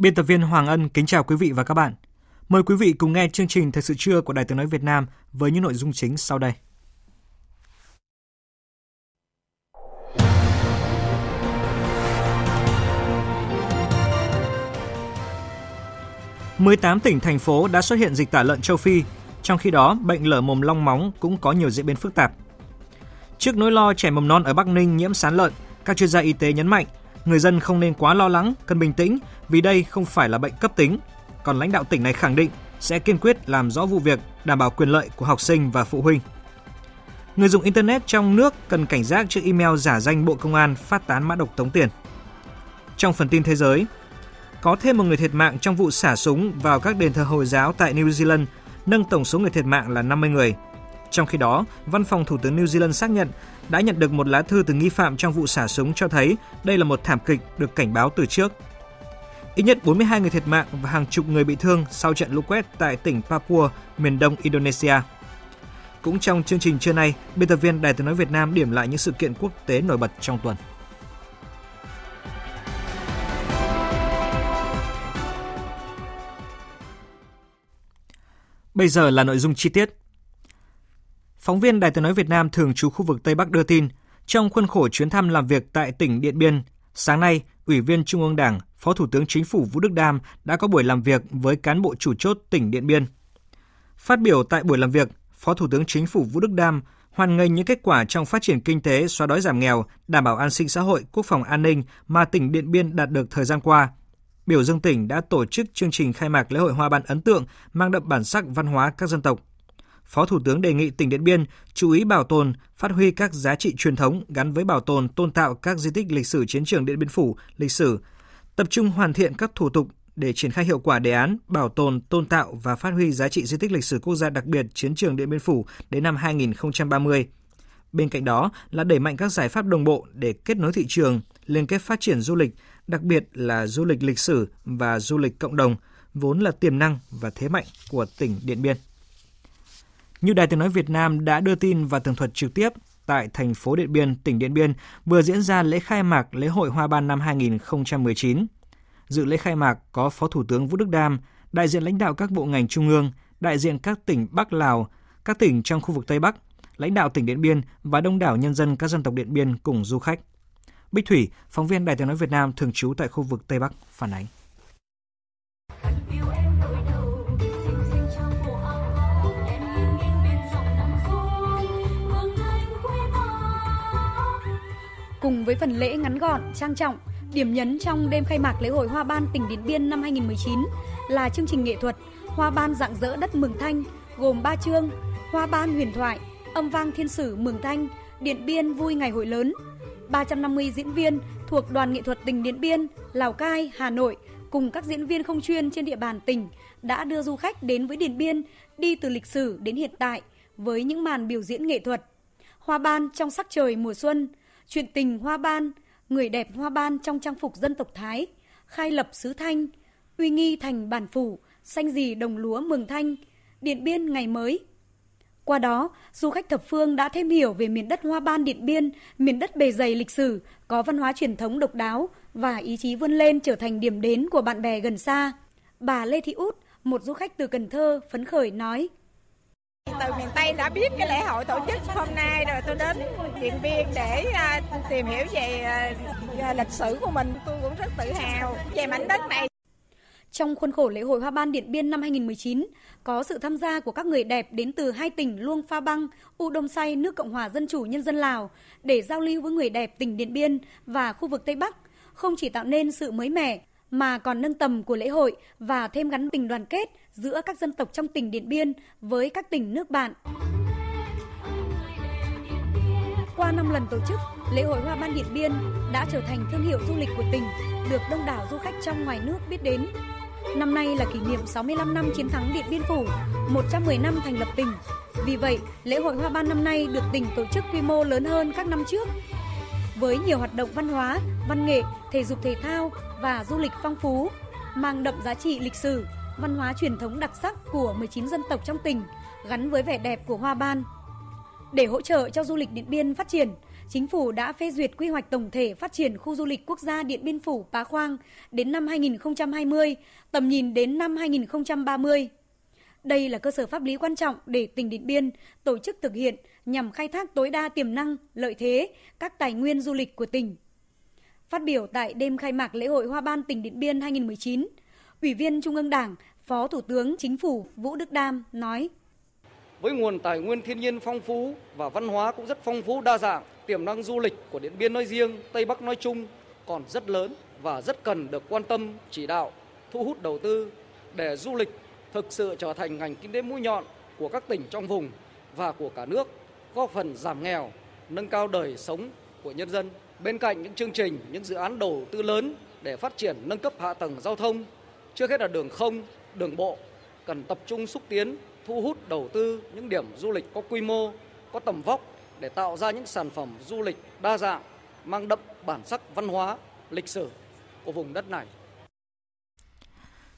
Biên tập viên Hoàng Ân kính chào quý vị và các bạn. Mời quý vị cùng nghe chương trình Thời sự trưa của Đài Tiếng Nói Việt Nam với những nội dung chính sau đây. Mười tám tỉnh thành phố đã xuất hiện dịch tả lợn châu Phi, trong khi đó bệnh lở mồm long móng cũng có nhiều diễn biến phức tạp. Trước nỗi lo trẻ mầm non ở Bắc Ninh nhiễm sán lợn, các chuyên gia y tế nhấn mạnh người dân không nên quá lo lắng, cần bình tĩnh vì đây không phải là bệnh cấp tính. Còn lãnh đạo tỉnh này khẳng định sẽ kiên quyết làm rõ vụ việc, đảm bảo quyền lợi của học sinh và phụ huynh. Người dùng internet trong nước cần cảnh giác trước email giả danh Bộ Công an phát tán mã độc tống tiền. Trong phần tin thế giới, có thêm một người thiệt mạng trong vụ xả súng vào các đền thờ Hồi giáo tại New Zealand, nâng tổng số người thiệt mạng là 50 người. Trong khi đó, Văn phòng Thủ tướng New Zealand xác nhận đã nhận được một lá thư từ nghi phạm trong vụ xả súng cho thấy đây là một thảm kịch được cảnh báo từ trước. Ít nhất 42 người thiệt mạng và hàng chục người bị thương sau trận lũ quét tại tỉnh Papua, miền đông Indonesia. Cũng trong chương trình trưa nay, biên tập viên Đài tiếng nói Việt Nam điểm lại những sự kiện quốc tế nổi bật trong tuần. Bây giờ là nội dung chi tiết. Phóng viên Đài tiếng nói Việt Nam thường trú khu vực Tây Bắc đưa tin, trong khuôn khổ chuyến thăm làm việc tại tỉnh Điện Biên, sáng nay, Ủy viên Trung ương Đảng, Phó Thủ tướng Chính phủ Vũ Đức Đam đã có buổi làm việc với cán bộ chủ chốt tỉnh Điện Biên. Phát biểu tại buổi làm việc, Phó Thủ tướng Chính phủ Vũ Đức Đam hoan nghênh những kết quả trong phát triển kinh tế, xóa đói giảm nghèo, đảm bảo an sinh xã hội, quốc phòng an ninh mà tỉnh Điện Biên đạt được thời gian qua. Biểu dương tỉnh đã tổ chức chương trình khai mạc lễ hội hoa ban ấn tượng mang đậm bản sắc văn hóa các dân tộc. Phó Thủ tướng đề nghị tỉnh Điện Biên chú ý bảo tồn, phát huy các giá trị truyền thống gắn với bảo tồn, tôn tạo các di tích lịch sử chiến trường Điện Biên Phủ, lịch sử, tập trung hoàn thiện các thủ tục để triển khai hiệu quả đề án bảo tồn, tôn tạo và phát huy giá trị di tích lịch sử quốc gia đặc biệt chiến trường Điện Biên Phủ đến năm 2030. Bên cạnh đó là đẩy mạnh các giải pháp đồng bộ để kết nối thị trường, liên kết phát triển du lịch, đặc biệt là du lịch lịch sử và du lịch cộng đồng, vốn là tiềm năng và thế mạnh của tỉnh Điện Biên. Như Đài Tiếng Nói Việt Nam đã đưa tin và tường thuật trực tiếp, tại thành phố Điện Biên, tỉnh Điện Biên vừa diễn ra lễ khai mạc lễ hội Hoa Ban năm 2019. Dự lễ khai mạc có Phó Thủ tướng Vũ Đức Đam, đại diện lãnh đạo các bộ ngành trung ương, đại diện các tỉnh Bắc Lào, các tỉnh trong khu vực Tây Bắc, lãnh đạo tỉnh Điện Biên và đông đảo nhân dân các dân tộc Điện Biên cùng du khách. Bích Thủy, phóng viên Đài Tiếng nói Việt Nam thường trú tại khu vực Tây Bắc phản ánh. Cùng với phần lễ ngắn gọn, trang trọng, điểm nhấn trong đêm khai mạc lễ hội Hoa Ban tỉnh Điện Biên năm 2019 là chương trình nghệ thuật Hoa Ban dạng dỡ đất Mường Thanh gồm 3 chương: Hoa Ban huyền thoại, Âm vang thiên sử Mường Thanh, Điện Biên vui ngày hội lớn. 350 diễn viên thuộc Đoàn nghệ thuật tỉnh Điện Biên, Lào Cai, Hà Nội cùng các diễn viên không chuyên trên địa bàn tỉnh đã đưa du khách đến với Điện Biên đi từ lịch sử đến hiện tại với những màn biểu diễn nghệ thuật. Hoa ban trong sắc trời mùa xuân, chuyện tình hoa ban, người đẹp hoa ban trong trang phục dân tộc Thái, khai lập xứ Thanh, uy nghi thành bản phủ, xanh dì đồng lúa mường Thanh, Điện Biên ngày mới. Qua đó, du khách thập phương đã thêm hiểu về miền đất hoa ban Điện Biên, miền đất bề dày lịch sử, có văn hóa truyền thống độc đáo và ý chí vươn lên trở thành điểm đến của bạn bè gần xa. Bà Lê Thị Út, một du khách từ Cần Thơ, phấn khởi nói. Từ miền Tây đã biết cái lễ hội tổ chức hôm nay rồi tôi đến Điện Biên để à, tìm hiểu à, về lịch sử của mình. Tôi cũng rất tự hào về mảnh đất này. Trong khuôn khổ lễ hội Hoa Ban Điện Biên năm 2019, có sự tham gia của các người đẹp đến từ hai tỉnh Luông Pha Băng, U Đông Say, nước Cộng hòa Dân chủ Nhân dân Lào để giao lưu với người đẹp tỉnh Điện Biên và khu vực Tây Bắc, không chỉ tạo nên sự mới mẻ mà còn nâng tầm của lễ hội và thêm gắn tình đoàn kết giữa các dân tộc trong tỉnh Điện Biên với các tỉnh nước bạn. Qua 5 lần tổ chức, lễ hội Hoa Ban Điện Biên đã trở thành thương hiệu du lịch của tỉnh, được đông đảo du khách trong ngoài nước biết đến. Năm nay là kỷ niệm 65 năm chiến thắng Điện Biên Phủ, 110 năm thành lập tỉnh. Vì vậy, lễ hội Hoa Ban năm nay được tỉnh tổ chức quy mô lớn hơn các năm trước. Với nhiều hoạt động văn hóa, văn nghệ, thể dục thể thao và du lịch phong phú, mang đậm giá trị lịch sử, văn hóa truyền thống đặc sắc của 19 dân tộc trong tỉnh, gắn với vẻ đẹp của Hoa Ban. Để hỗ trợ cho du lịch Điện Biên phát triển, Chính phủ đã phê duyệt quy hoạch tổng thể phát triển khu du lịch quốc gia Điện Biên Phủ Pá Khoang đến năm 2020, tầm nhìn đến năm 2030. Đây là cơ sở pháp lý quan trọng để tỉnh Điện Biên tổ chức thực hiện nhằm khai thác tối đa tiềm năng, lợi thế, các tài nguyên du lịch của tỉnh. Phát biểu tại đêm khai mạc lễ hội Hoa Ban tỉnh Điện Biên 2019, Ủy viên Trung ương Đảng, Phó Thủ tướng Chính phủ Vũ Đức Đam nói: Với nguồn tài nguyên thiên nhiên phong phú và văn hóa cũng rất phong phú đa dạng, tiềm năng du lịch của Điện Biên nói riêng, Tây Bắc nói chung còn rất lớn và rất cần được quan tâm, chỉ đạo, thu hút đầu tư để du lịch thực sự trở thành ngành kinh tế mũi nhọn của các tỉnh trong vùng và của cả nước, góp phần giảm nghèo, nâng cao đời sống của nhân dân. Bên cạnh những chương trình, những dự án đầu tư lớn để phát triển nâng cấp hạ tầng giao thông, trước hết là đường không, đường bộ, cần tập trung xúc tiến, thu hút đầu tư những điểm du lịch có quy mô, có tầm vóc để tạo ra những sản phẩm du lịch đa dạng, mang đậm bản sắc văn hóa, lịch sử của vùng đất này.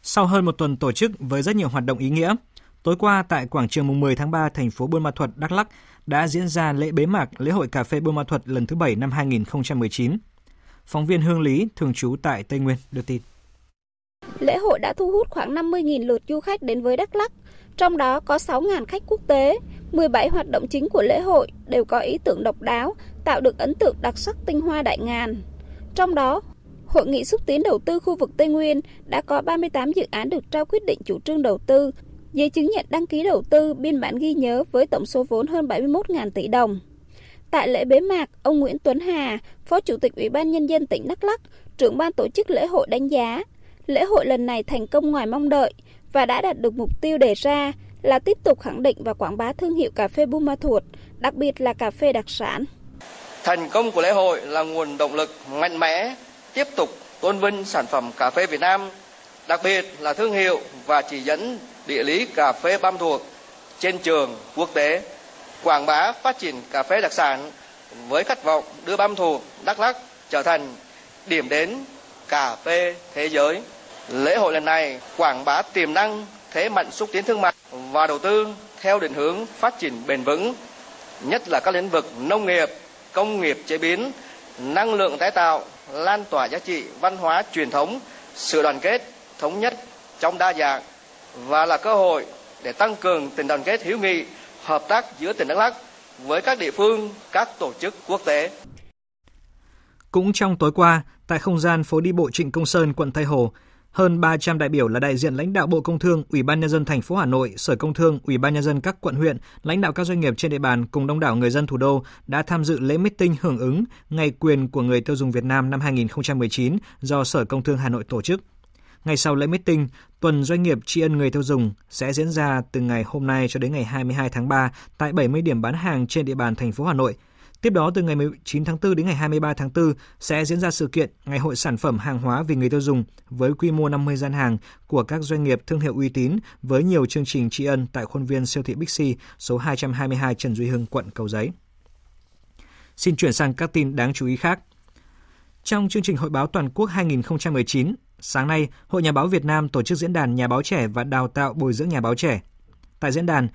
Sau hơn một tuần tổ chức với rất nhiều hoạt động ý nghĩa, tối qua tại quảng trường mùng 10 tháng 3 thành phố Buôn Ma Thuột, Đắk Lắk đã diễn ra lễ bế mạc lễ hội cà phê Buôn Ma thuật lần thứ 7 năm 2019. Phóng viên Hương Lý, thường trú tại Tây Nguyên, đưa tin. Lễ hội đã thu hút khoảng 50.000 lượt du khách đến với Đắk Lắk, trong đó có 6.000 khách quốc tế. 17 hoạt động chính của lễ hội đều có ý tưởng độc đáo, tạo được ấn tượng đặc sắc tinh hoa đại ngàn. Trong đó, Hội nghị xúc tiến đầu tư khu vực Tây Nguyên đã có 38 dự án được trao quyết định chủ trương đầu tư, giấy chứng nhận đăng ký đầu tư, biên bản ghi nhớ với tổng số vốn hơn 71.000 tỷ đồng. Tại lễ bế mạc, ông Nguyễn Tuấn Hà, Phó Chủ tịch Ủy ban Nhân dân tỉnh Đắk Lắk, trưởng ban tổ chức lễ hội đánh giá, lễ hội lần này thành công ngoài mong đợi và đã đạt được mục tiêu đề ra là tiếp tục khẳng định và quảng bá thương hiệu cà phê Buôn Ma Thuột, đặc biệt là cà phê đặc sản. Thành công của lễ hội là nguồn động lực mạnh mẽ tiếp tục tôn vinh sản phẩm cà phê Việt Nam, đặc biệt là thương hiệu và chỉ dẫn địa lý cà phê Băm Thuộc trên trường quốc tế, quảng bá phát triển cà phê đặc sản với khát vọng đưa Băm Thuộc, Đắk Lắk trở thành điểm đến cà phê thế giới. Lễ hội lần này quảng bá tiềm năng thế mạnh xúc tiến thương mại và đầu tư theo định hướng phát triển bền vững, nhất là các lĩnh vực nông nghiệp, công nghiệp chế biến, năng lượng tái tạo, lan tỏa giá trị văn hóa truyền thống, sự đoàn kết, thống nhất trong đa dạng và là cơ hội để tăng cường tình đoàn kết hữu nghị, hợp tác giữa tỉnh Đắk Lắk với các địa phương, các tổ chức quốc tế. Cũng trong tối qua, tại không gian phố đi bộ Trịnh Công Sơn, quận Tây Hồ, hơn 300 đại biểu là đại diện lãnh đạo Bộ Công Thương, Ủy ban nhân dân thành phố Hà Nội, Sở Công Thương, Ủy ban nhân dân các quận huyện, lãnh đạo các doanh nghiệp trên địa bàn cùng đông đảo người dân thủ đô đã tham dự lễ meeting hưởng ứng Ngày quyền của người tiêu dùng Việt Nam năm 2019 do Sở Công Thương Hà Nội tổ chức. Ngày sau lễ meeting, tuần doanh nghiệp tri ân người tiêu dùng sẽ diễn ra từ ngày hôm nay cho đến ngày 22 tháng 3 tại 70 điểm bán hàng trên địa bàn thành phố Hà Nội – Tiếp đó từ ngày 19 tháng 4 đến ngày 23 tháng 4 sẽ diễn ra sự kiện Ngày hội sản phẩm hàng hóa vì người tiêu dùng với quy mô 50 gian hàng của các doanh nghiệp thương hiệu uy tín với nhiều chương trình tri ân tại khuôn viên siêu thị Bixi số 222 Trần Duy Hưng, quận Cầu Giấy. Xin chuyển sang các tin đáng chú ý khác. Trong chương trình Hội báo Toàn quốc 2019, sáng nay, Hội Nhà báo Việt Nam tổ chức diễn đàn nhà báo trẻ và đào tạo bồi dưỡng nhà báo trẻ. Tại diễn đàn,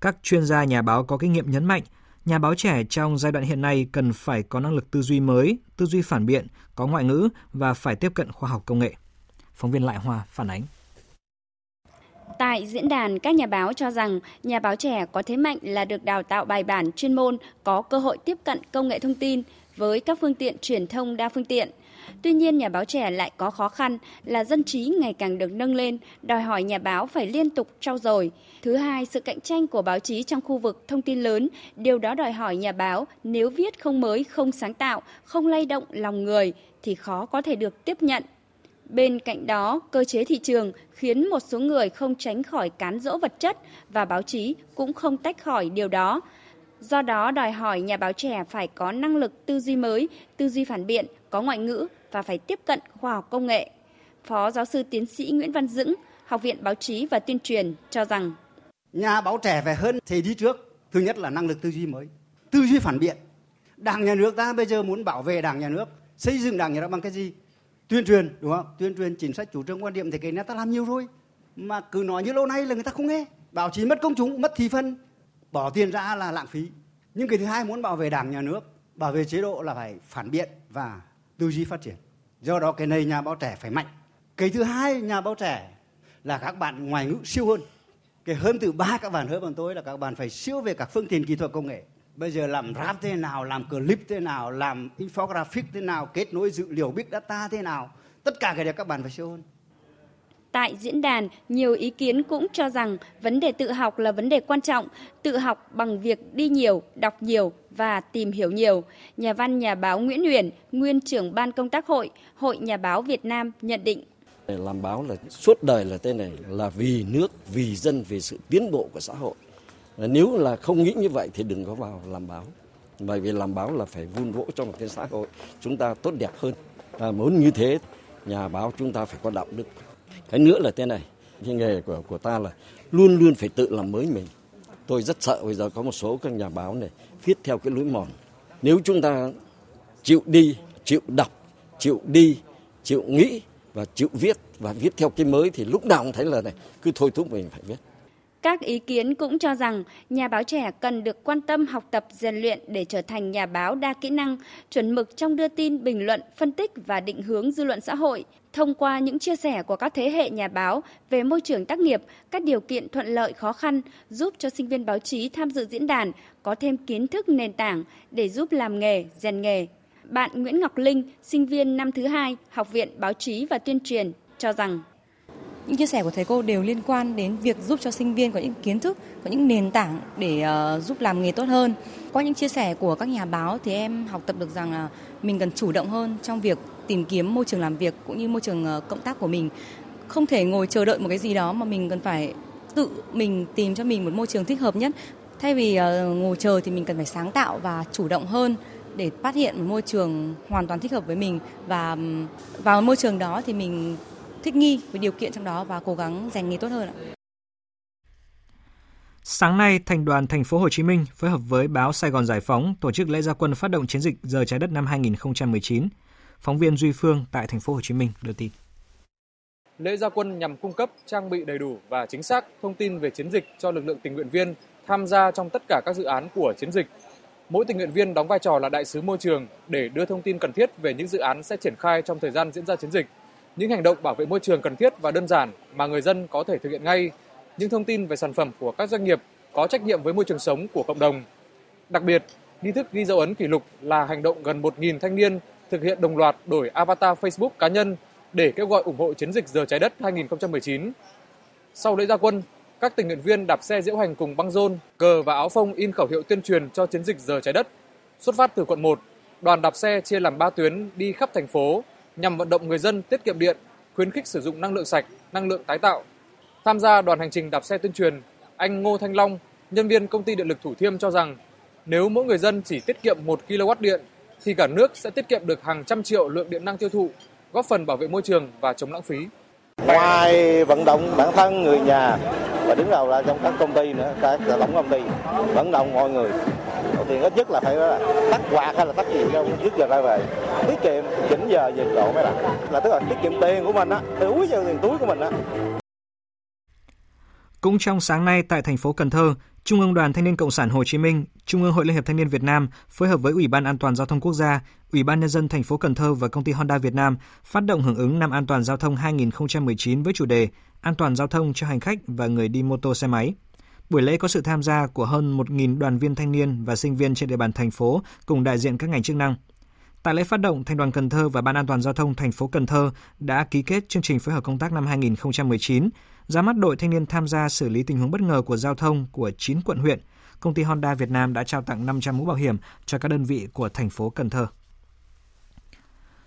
các chuyên gia nhà báo có kinh nghiệm nhấn mạnh Nhà báo trẻ trong giai đoạn hiện nay cần phải có năng lực tư duy mới, tư duy phản biện, có ngoại ngữ và phải tiếp cận khoa học công nghệ. Phóng viên Lại Hoa phản ánh. Tại diễn đàn, các nhà báo cho rằng nhà báo trẻ có thế mạnh là được đào tạo bài bản chuyên môn, có cơ hội tiếp cận công nghệ thông tin. với các phương tiện truyền thông đa phương tiện. Tuy nhiên, nhà báo trẻ lại có khó khăn là dân trí ngày càng được nâng lên, đòi hỏi nhà báo phải liên tục trau dồi. Thứ hai, sự cạnh tranh của báo chí trong khu vực thông tin lớn, điều đó đòi hỏi nhà báo nếu viết không mới, không sáng tạo, không lay động lòng người thì khó có thể được tiếp nhận. Bên cạnh đó, cơ chế thị trường khiến một số người không tránh khỏi cán dỗ vật chất và báo chí cũng không tách khỏi điều đó. Do đó đòi hỏi nhà báo trẻ phải có năng lực tư duy mới, tư duy phản biện, có ngoại ngữ và phải tiếp cận khoa học công nghệ. Phó giáo sư tiến sĩ Nguyễn Văn Dững, Học viện Báo chí và Tuyên truyền cho rằng Nhà báo trẻ phải hơn thế đi trước. Thứ nhất là năng lực tư duy mới, tư duy phản biện. Đảng nhà nước ta bây giờ muốn bảo vệ đảng nhà nước, xây dựng đảng nhà nước bằng cái gì? Tuyên truyền, đúng không? Tuyên truyền chính sách chủ trương quan điểm thì cái này ta làm nhiều rồi. Mà cứ nói như lâu nay là người ta không nghe. Báo chí mất công chúng, mất thị phân, bỏ tiền ra là lãng phí. Nhưng cái thứ hai muốn bảo vệ đảng nhà nước, bảo vệ chế độ là phải phản biện và tư duy phát triển. Do đó cái này nhà báo trẻ phải mạnh. Cái thứ hai nhà báo trẻ là các bạn ngoại ngữ siêu hơn. Cái hơn từ ba các bạn hơn bọn tôi là các bạn phải siêu về các phương tiện kỹ thuật công nghệ. Bây giờ làm rap thế nào, làm clip thế nào, làm infographic thế nào, kết nối dữ liệu big data thế nào. Tất cả cái đấy các bạn phải siêu hơn. Tại diễn đàn, nhiều ý kiến cũng cho rằng vấn đề tự học là vấn đề quan trọng, tự học bằng việc đi nhiều, đọc nhiều và tìm hiểu nhiều. Nhà văn nhà báo Nguyễn Huyền, nguyên trưởng ban công tác hội, Hội Nhà báo Việt Nam nhận định. Làm báo là suốt đời là tên này là vì nước, vì dân, vì sự tiến bộ của xã hội. Nếu là không nghĩ như vậy thì đừng có vào làm báo. Bởi vì làm báo là phải vun vỗ cho một cái xã hội chúng ta tốt đẹp hơn. À, muốn như thế, nhà báo chúng ta phải có đạo đức, cái nữa là thế này cái nghề của của ta là luôn luôn phải tự làm mới mình tôi rất sợ bây giờ có một số các nhà báo này viết theo cái lối mòn nếu chúng ta chịu đi chịu đọc chịu đi chịu nghĩ và chịu viết và viết theo cái mới thì lúc nào cũng thấy là này cứ thôi thúc mình phải viết các ý kiến cũng cho rằng nhà báo trẻ cần được quan tâm học tập rèn luyện để trở thành nhà báo đa kỹ năng, chuẩn mực trong đưa tin, bình luận, phân tích và định hướng dư luận xã hội. Thông qua những chia sẻ của các thế hệ nhà báo về môi trường tác nghiệp, các điều kiện thuận lợi khó khăn giúp cho sinh viên báo chí tham dự diễn đàn có thêm kiến thức nền tảng để giúp làm nghề, rèn nghề. Bạn Nguyễn Ngọc Linh, sinh viên năm thứ hai, Học viện Báo chí và Tuyên truyền, cho rằng những chia sẻ của thầy cô đều liên quan đến việc giúp cho sinh viên có những kiến thức, có những nền tảng để uh, giúp làm nghề tốt hơn. Qua những chia sẻ của các nhà báo thì em học tập được rằng là mình cần chủ động hơn trong việc tìm kiếm môi trường làm việc cũng như môi trường ờ, cộng tác của mình. Không thể ngồi chờ đợi một cái gì đó mà mình cần phải tự mình tìm cho mình một môi trường thích hợp nhất. Thay vì ờ, ngồi chờ thì mình cần phải sáng tạo và chủ động hơn để phát hiện một môi trường hoàn toàn thích hợp với mình và vào môi trường đó thì mình thích nghi với điều kiện trong đó và cố gắng giành nghề tốt hơn ạ. Sáng nay, Thành đoàn Thành phố Hồ Chí Minh phối hợp với báo Sài Gòn Giải phóng tổ chức lễ gia quân phát động chiến dịch giờ trái đất năm 2019. Phóng viên Duy Phương tại Thành phố Hồ Chí Minh đưa tin. Lễ gia quân nhằm cung cấp trang bị đầy đủ và chính xác thông tin về chiến dịch cho lực lượng tình nguyện viên tham gia trong tất cả các dự án của chiến dịch. Mỗi tình nguyện viên đóng vai trò là đại sứ môi trường để đưa thông tin cần thiết về những dự án sẽ triển khai trong thời gian diễn ra chiến dịch những hành động bảo vệ môi trường cần thiết và đơn giản mà người dân có thể thực hiện ngay, những thông tin về sản phẩm của các doanh nghiệp có trách nhiệm với môi trường sống của cộng đồng. Đặc biệt, nghi thức ghi dấu ấn kỷ lục là hành động gần 1.000 thanh niên thực hiện đồng loạt đổi avatar Facebook cá nhân để kêu gọi ủng hộ chiến dịch Giờ Trái Đất 2019. Sau lễ gia quân, các tình nguyện viên đạp xe diễu hành cùng băng rôn, cờ và áo phông in khẩu hiệu tuyên truyền cho chiến dịch Giờ Trái Đất. Xuất phát từ quận 1, đoàn đạp xe chia làm 3 tuyến đi khắp thành phố nhằm vận động người dân tiết kiệm điện, khuyến khích sử dụng năng lượng sạch, năng lượng tái tạo. Tham gia đoàn hành trình đạp xe tuyên truyền, anh Ngô Thanh Long, nhân viên công ty điện lực Thủ Thiêm cho rằng nếu mỗi người dân chỉ tiết kiệm 1 kW điện thì cả nước sẽ tiết kiệm được hàng trăm triệu lượng điện năng tiêu thụ, góp phần bảo vệ môi trường và chống lãng phí. Ngoài vận động bản thân người nhà và đứng đầu là trong các công ty nữa, các tổng công ty vận động mọi người. Thì ít nhất là phải tắt quạt hay là tắt gì trong trước giờ ra về. Tiết kiệm chỉnh giờ về độ mới là là tức là tiết kiệm tiền của mình á túi cho tiền túi của mình á cũng trong sáng nay tại thành phố Cần Thơ, Trung ương Đoàn Thanh niên Cộng sản Hồ Chí Minh, Trung ương Hội Liên hiệp Thanh niên Việt Nam phối hợp với Ủy ban An toàn giao thông quốc gia, Ủy ban nhân dân thành phố Cần Thơ và công ty Honda Việt Nam phát động hưởng ứng năm an toàn giao thông 2019 với chủ đề An toàn giao thông cho hành khách và người đi mô tô xe máy. Buổi lễ có sự tham gia của hơn 1.000 đoàn viên thanh niên và sinh viên trên địa bàn thành phố cùng đại diện các ngành chức năng. Tại lễ phát động, Thành đoàn Cần Thơ và Ban An toàn giao thông thành phố Cần Thơ đã ký kết chương trình phối hợp công tác năm 2019, ra mắt đội thanh niên tham gia xử lý tình huống bất ngờ của giao thông của 9 quận huyện. Công ty Honda Việt Nam đã trao tặng 500 mũ bảo hiểm cho các đơn vị của thành phố Cần Thơ.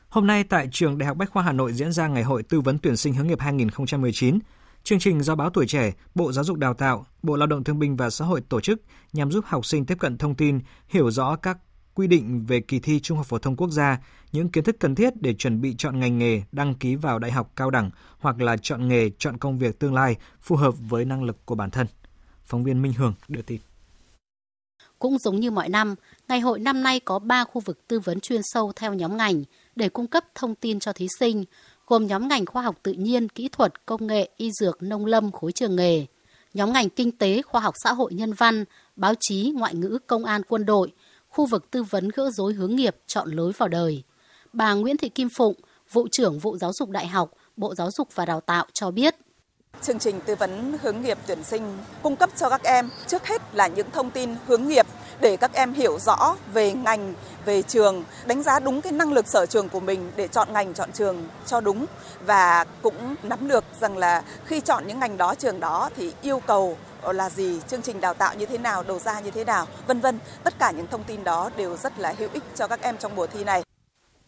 Hôm nay tại trường Đại học Bách khoa Hà Nội diễn ra ngày hội tư vấn tuyển sinh hướng nghiệp 2019. Chương trình do báo Tuổi Trẻ, Bộ Giáo dục Đào tạo, Bộ Lao động Thương binh và Xã hội tổ chức nhằm giúp học sinh tiếp cận thông tin, hiểu rõ các quy định về kỳ thi Trung học phổ thông quốc gia, những kiến thức cần thiết để chuẩn bị chọn ngành nghề, đăng ký vào đại học cao đẳng hoặc là chọn nghề, chọn công việc tương lai phù hợp với năng lực của bản thân. Phóng viên Minh Hường đưa tin. Cũng giống như mọi năm, ngày hội năm nay có 3 khu vực tư vấn chuyên sâu theo nhóm ngành để cung cấp thông tin cho thí sinh, gồm nhóm ngành khoa học tự nhiên, kỹ thuật, công nghệ, y dược, nông lâm, khối trường nghề, nhóm ngành kinh tế, khoa học xã hội nhân văn, báo chí, ngoại ngữ, công an, quân đội, khu vực tư vấn gỡ rối hướng nghiệp, chọn lối vào đời. Bà Nguyễn Thị Kim Phụng, vụ trưởng vụ giáo dục đại học, Bộ Giáo dục và Đào tạo cho biết. Chương trình tư vấn hướng nghiệp tuyển sinh cung cấp cho các em trước hết là những thông tin hướng nghiệp để các em hiểu rõ về ngành, về trường, đánh giá đúng cái năng lực sở trường của mình để chọn ngành, chọn trường cho đúng và cũng nắm được rằng là khi chọn những ngành đó, trường đó thì yêu cầu là gì, chương trình đào tạo như thế nào, đầu ra như thế nào, vân vân. Tất cả những thông tin đó đều rất là hữu ích cho các em trong mùa thi này.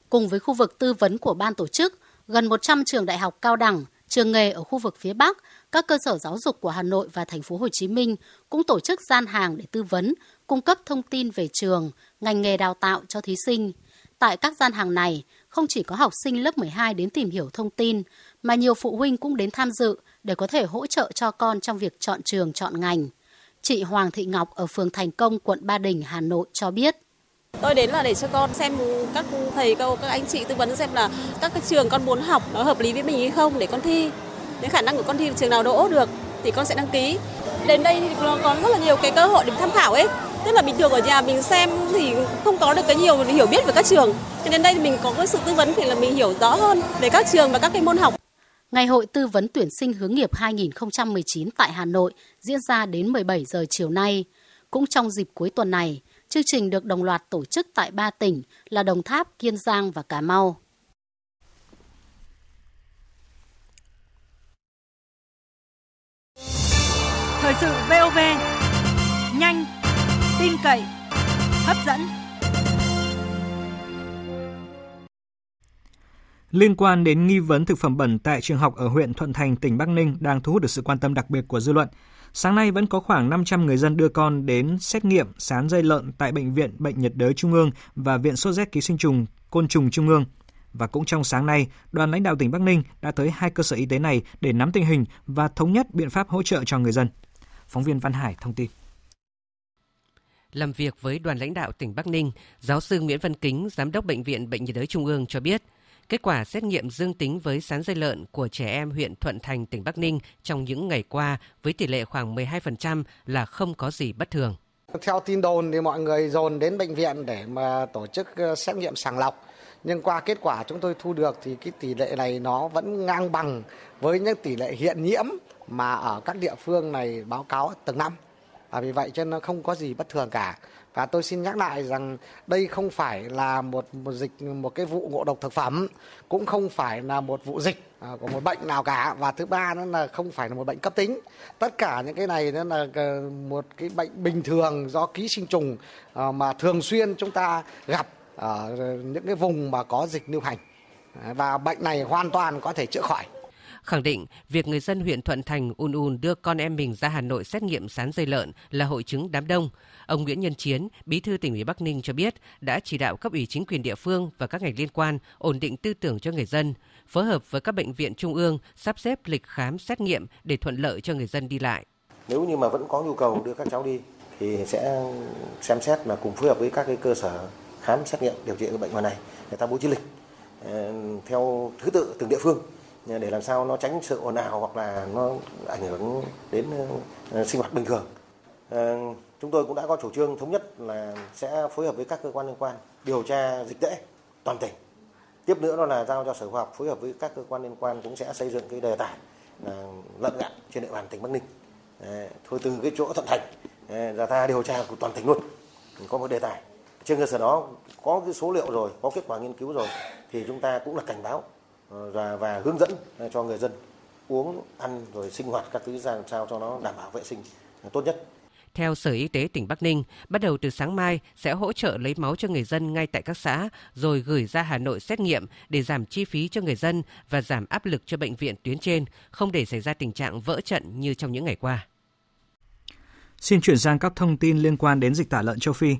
Cùng với khu vực tư vấn của ban tổ chức, gần 100 trường đại học cao đẳng, trường nghề ở khu vực phía Bắc, các cơ sở giáo dục của Hà Nội và thành phố Hồ Chí Minh cũng tổ chức gian hàng để tư vấn, cung cấp thông tin về trường, ngành nghề đào tạo cho thí sinh. Tại các gian hàng này, không chỉ có học sinh lớp 12 đến tìm hiểu thông tin, mà nhiều phụ huynh cũng đến tham dự để có thể hỗ trợ cho con trong việc chọn trường, chọn ngành. Chị Hoàng Thị Ngọc ở phường Thành Công, quận Ba Đình, Hà Nội cho biết. Tôi đến là để cho con xem các thầy cô, các anh chị tư vấn xem là các cái trường con muốn học nó hợp lý với mình hay không để con thi. Nếu khả năng của con thi trường nào đỗ được thì con sẽ đăng ký. Đến đây thì nó có rất là nhiều cái cơ hội để tham khảo ấy. Tức là bình thường ở nhà mình xem thì không có được cái nhiều hiểu biết về các trường. Cho đến đây thì mình có cái sự tư vấn thì là mình hiểu rõ hơn về các trường và các cái môn học. Ngày hội tư vấn tuyển sinh hướng nghiệp 2019 tại Hà Nội diễn ra đến 17 giờ chiều nay. Cũng trong dịp cuối tuần này, chương trình được đồng loạt tổ chức tại ba tỉnh là Đồng Tháp, Kiên Giang và Cà Mau. Thời sự VOV, nhanh, tin cậy, hấp dẫn. Liên quan đến nghi vấn thực phẩm bẩn tại trường học ở huyện Thuận Thành, tỉnh Bắc Ninh đang thu hút được sự quan tâm đặc biệt của dư luận. Sáng nay vẫn có khoảng 500 người dân đưa con đến xét nghiệm sán dây lợn tại Bệnh viện Bệnh nhiệt đới Trung ương và Viện sốt rét ký sinh trùng Côn trùng Trung ương. Và cũng trong sáng nay, đoàn lãnh đạo tỉnh Bắc Ninh đã tới hai cơ sở y tế này để nắm tình hình và thống nhất biện pháp hỗ trợ cho người dân. Phóng viên Văn Hải thông tin. Làm việc với đoàn lãnh đạo tỉnh Bắc Ninh, giáo sư Nguyễn Văn Kính, giám đốc Bệnh viện Bệnh nhiệt đới Trung ương cho biết, Kết quả xét nghiệm dương tính với sán dây lợn của trẻ em huyện Thuận Thành, tỉnh Bắc Ninh trong những ngày qua với tỷ lệ khoảng 12% là không có gì bất thường. Theo tin đồn thì mọi người dồn đến bệnh viện để mà tổ chức ờ, xét nghiệm sàng lọc. Nhưng qua kết quả chúng tôi thu được thì cái tỷ lệ này nó vẫn ngang bằng với những tỷ lệ hiện nhiễm mà ở các địa phương này báo cáo từng năm. Và vì vậy cho nên nó không có gì bất thường cả. Và tôi xin nhắc lại rằng đây không phải là một một dịch một cái vụ ngộ độc thực phẩm cũng không phải là một vụ dịch à, của một bệnh nào cả. Và thứ ba nữa là không phải là một bệnh cấp tính. Tất cả những cái này nó là ờ, một cái bệnh bình thường do ký sinh trùng à, mà thường xuyên chúng ta gặp ở những cái vùng mà có dịch lưu hành. Và bệnh này hoàn toàn có thể chữa khỏi khẳng định việc người dân huyện Thuận Thành ùn ùn đưa con em mình ra Hà Nội xét nghiệm sán dây lợn là hội chứng đám đông. Ông Nguyễn Nhân Chiến, Bí thư tỉnh ủy Bắc Ninh cho biết đã chỉ đạo cấp ủy chính quyền địa phương và các ngành liên quan ổn định tư tưởng cho người dân, phối hợp với các bệnh viện trung ương sắp xếp lịch khám xét nghiệm để thuận lợi cho người dân đi lại. Nếu như mà vẫn có nhu cầu đưa các cháu đi thì sẽ xem xét là cùng phối hợp với các cái cơ sở khám xét nghiệm điều trị bệnh ngoài này người ta bố trí lịch ờ, theo thứ tự từng địa phương để làm sao nó tránh sự ồn ào hoặc là nó ảnh hưởng đến ờ, sinh hoạt bình thường. Ờ, chúng tôi cũng đã có chủ trương thống nhất là sẽ phối hợp với các cơ quan liên quan điều tra dịch tễ toàn tỉnh. Tiếp nữa đó là giao cho Sở Khoa học phối hợp với các cơ quan liên quan cũng sẽ xây dựng cái đề tài là lợn gạn trên địa bàn tỉnh Bắc Ninh. Thôi từ cái chỗ thuận thành ra ta điều tra của toàn tỉnh luôn. Có một đề tài trên cơ sở đó, có cái số liệu rồi, có kết quả nghiên cứu rồi, thì chúng ta cũng là cảnh báo và và hướng dẫn cho người dân uống ăn rồi sinh hoạt các thứ ra làm sao cho nó đảm bảo vệ sinh tốt nhất theo Sở Y tế tỉnh Bắc Ninh, bắt đầu từ sáng mai sẽ hỗ trợ lấy máu cho người dân ngay tại các xã, rồi gửi ra Hà Nội xét nghiệm để giảm chi phí cho người dân và giảm áp lực cho bệnh viện tuyến trên, không để xảy ra tình trạng vỡ trận như trong những ngày qua. Xin chuyển sang các thông tin liên quan đến dịch tả lợn châu Phi.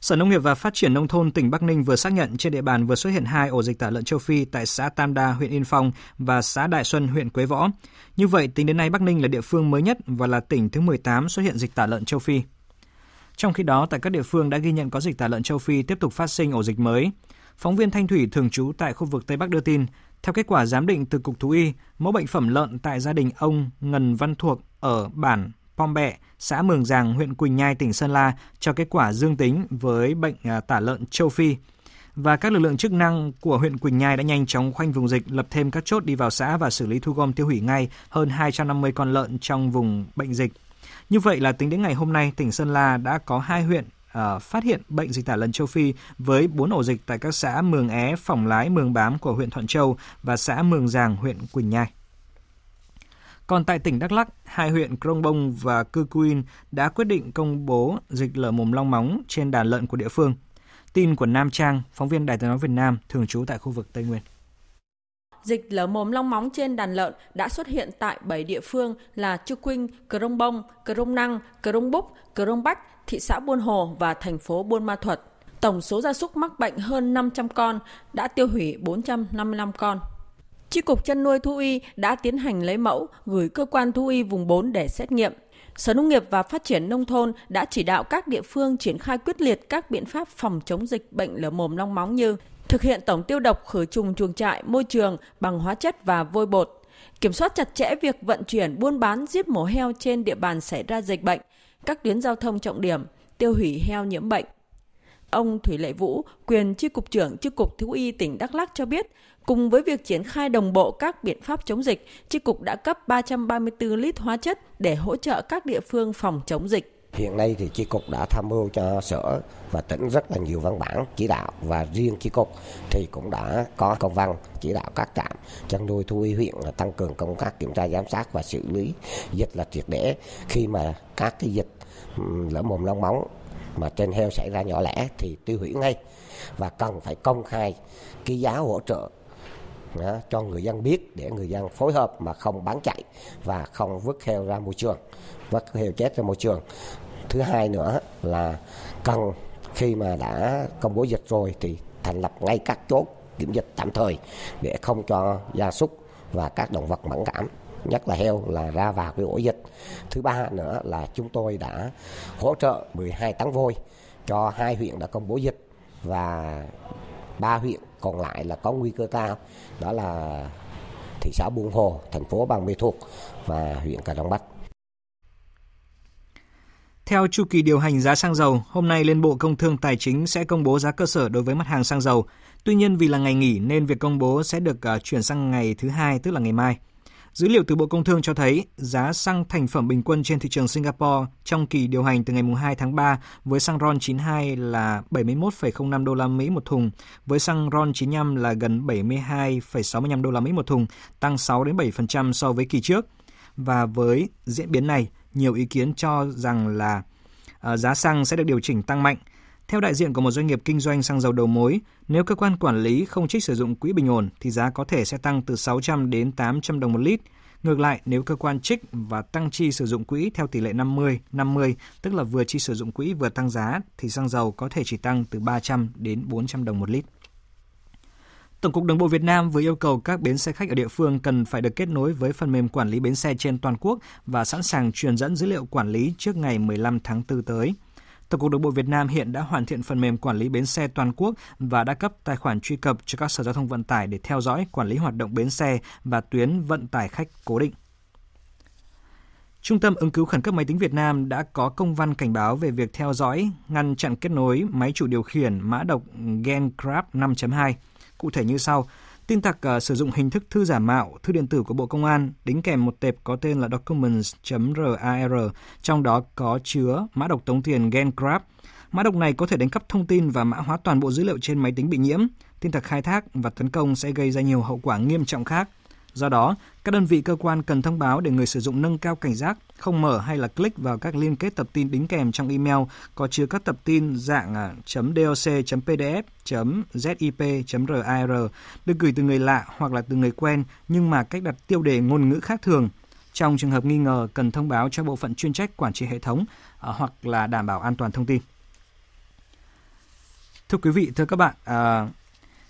Sở Nông nghiệp và Phát triển Nông thôn tỉnh Bắc Ninh vừa xác nhận trên địa bàn vừa xuất hiện hai ổ dịch tả lợn châu Phi tại xã Tam Đa, huyện Yên Phong và xã Đại Xuân, huyện Quế Võ. Như vậy, tính đến nay Bắc Ninh là địa phương mới nhất và là tỉnh thứ 18 xuất hiện dịch tả lợn châu Phi. Trong khi đó, tại các địa phương đã ghi nhận có dịch tả lợn châu Phi tiếp tục phát sinh ổ dịch mới. Phóng viên Thanh Thủy thường trú tại khu vực Tây Bắc đưa tin, theo kết quả giám định từ Cục Thú y, mẫu bệnh phẩm lợn tại gia đình ông Ngân Văn Thuộc ở bản Pom Bẹ, xã Mường Giàng, huyện Quỳnh Nhai, tỉnh Sơn La cho kết quả dương tính với bệnh à, tả lợn châu Phi. Và các lực lượng chức năng của huyện Quỳnh Nhai đã nhanh chóng khoanh vùng dịch, lập thêm các chốt đi vào xã và xử lý thu gom tiêu hủy ngay hơn 250 con lợn trong vùng bệnh dịch. Như vậy là tính đến ngày hôm nay, tỉnh Sơn La đã có hai huyện uh, phát hiện bệnh dịch tả lợn châu Phi với 4 ổ dịch tại các xã Mường É, Phỏng Lái, Mường Bám của huyện Thuận Châu và xã Mường Giàng, huyện Quỳnh Nhai. Còn tại tỉnh Đắk Lắk, hai huyện Krông Bông và Cư Quyên đã quyết định công bố dịch lở mồm long móng trên đàn lợn của địa phương. Tin của Nam Trang, phóng viên Đài tiếng nói Việt Nam thường trú tại khu vực Tây Nguyên. Dịch lở mồm long móng trên đàn lợn đã xuất hiện tại 7 địa phương là Chư Quynh, crong Bông, crong Năng, crong Búc, crong Bách, thị xã Buôn Hồ và thành phố Buôn Ma Thuật. Tổng số gia súc mắc bệnh hơn 500 con, đã tiêu hủy 455 con. Chi cục chăn nuôi thú y đã tiến hành lấy mẫu gửi cơ quan thú y vùng 4 để xét nghiệm. Sở Nông nghiệp và Phát triển Nông thôn đã chỉ đạo các địa phương triển khai quyết liệt các biện pháp phòng chống dịch bệnh lở mồm long móng như thực hiện tổng tiêu độc khử trùng chuồng trại, môi trường bằng hóa chất và vôi bột, kiểm soát chặt chẽ việc vận chuyển buôn bán giết mổ heo trên địa bàn xảy ra dịch bệnh, các tuyến giao thông trọng điểm, tiêu hủy heo nhiễm bệnh. Ông Thủy Lệ Vũ, quyền chi cục trưởng chi cục thú y tỉnh Đắk Lắk cho biết, Cùng với việc triển khai đồng bộ các biện pháp chống dịch, Chi cục đã cấp 334 lít hóa chất để hỗ trợ các địa phương phòng chống dịch. Hiện nay thì chi cục đã tham mưu cho sở và tỉnh rất là nhiều văn bản chỉ đạo và riêng chi cục thì cũng đã có công văn chỉ đạo các trạm chăn nuôi thú y huyện là tăng cường công tác kiểm tra giám sát và xử lý dịch là triệt để khi mà các cái dịch lở mồm long móng mà trên heo xảy ra nhỏ lẻ thì tiêu hủy ngay và cần phải công khai cái giá hỗ trợ đó, cho người dân biết để người dân phối hợp mà không bán chạy và không vứt heo ra môi trường vứt heo chết ra môi trường thứ hai nữa là cần khi mà đã công bố dịch rồi thì thành lập ngay các chốt kiểm dịch tạm thời để không cho gia súc và các động vật mẫn cảm nhất là heo là ra vào cái ổ dịch. Thứ ba nữa là chúng tôi đã hỗ trợ 12 tấn vôi cho hai huyện đã công bố dịch và ba huyện còn lại là có nguy cơ cao đó là thị xã Buôn Hồ, thành phố Bằng Mê Thuộc và huyện Cà Đông Bắc. Theo chu kỳ điều hành giá xăng dầu, hôm nay Liên Bộ Công Thương Tài chính sẽ công bố giá cơ sở đối với mặt hàng xăng dầu. Tuy nhiên vì là ngày nghỉ nên việc công bố sẽ được à, chuyển sang ngày thứ hai tức là ngày mai. Dữ liệu từ Bộ Công Thương cho thấy giá xăng thành phẩm bình quân trên thị trường Singapore trong kỳ điều hành từ ngày 2 tháng 3 với xăng RON 92 là 71,05 đô la Mỹ một thùng, với xăng RON 95 là gần 72,65 đô la Mỹ một thùng, tăng 6 đến 7% so với kỳ trước. Và với diễn biến này, nhiều ý kiến cho rằng là ờ, giá xăng sẽ được điều chỉnh tăng mạnh. Theo đại diện của một doanh nghiệp kinh doanh xăng dầu đầu mối, nếu cơ quan quản lý không trích sử dụng quỹ bình ổn thì giá có thể sẽ tăng từ 600 đến 800 đồng một lít. Ngược lại, nếu cơ quan trích và tăng chi sử dụng quỹ theo tỷ lệ 50-50, tức là vừa chi sử dụng quỹ vừa tăng giá, thì xăng dầu có thể chỉ tăng từ 300 đến 400 đồng một lít. Tổng cục Đường bộ Việt Nam vừa yêu cầu các bến xe khách ở địa phương cần phải được kết nối với phần mềm quản lý bến xe trên toàn quốc và sẵn sàng truyền dẫn dữ liệu quản lý trước ngày 15 tháng 4 tới. Tổng cục Đường bộ Việt Nam hiện đã hoàn thiện phần mềm quản lý bến xe toàn quốc và đã cấp tài khoản truy cập cho các sở giao thông vận tải để theo dõi, quản lý hoạt động bến xe và tuyến vận tải khách cố định. Trung tâm ứng cứu khẩn cấp máy tính Việt Nam đã có công văn cảnh báo về việc theo dõi, ngăn chặn kết nối máy chủ điều khiển mã độc GenCrab 5.2. Cụ thể như sau, Tin tặc uh, sử dụng hình thức thư giả mạo, thư điện tử của Bộ Công an đính kèm một tệp có tên là documents.rar, trong đó có chứa mã độc tống tiền GenCrab. Mã độc này có thể đánh cắp thông tin và mã hóa toàn bộ dữ liệu trên máy tính bị nhiễm. Tin tặc khai thác và tấn công sẽ gây ra nhiều hậu quả nghiêm trọng khác. Do đó, các đơn vị cơ quan cần thông báo để người sử dụng nâng cao cảnh giác, không mở hay là click vào các liên kết tập tin đính kèm trong email có chứa các tập tin dạng à, .doc, .pdf, .zip, .rar được gửi từ người lạ hoặc là từ người quen nhưng mà cách đặt tiêu đề ngôn ngữ khác thường. Trong trường hợp nghi ngờ cần thông báo cho bộ phận chuyên trách quản trị hệ thống à, hoặc là đảm bảo an toàn thông tin. Thưa quý vị, thưa các bạn, à,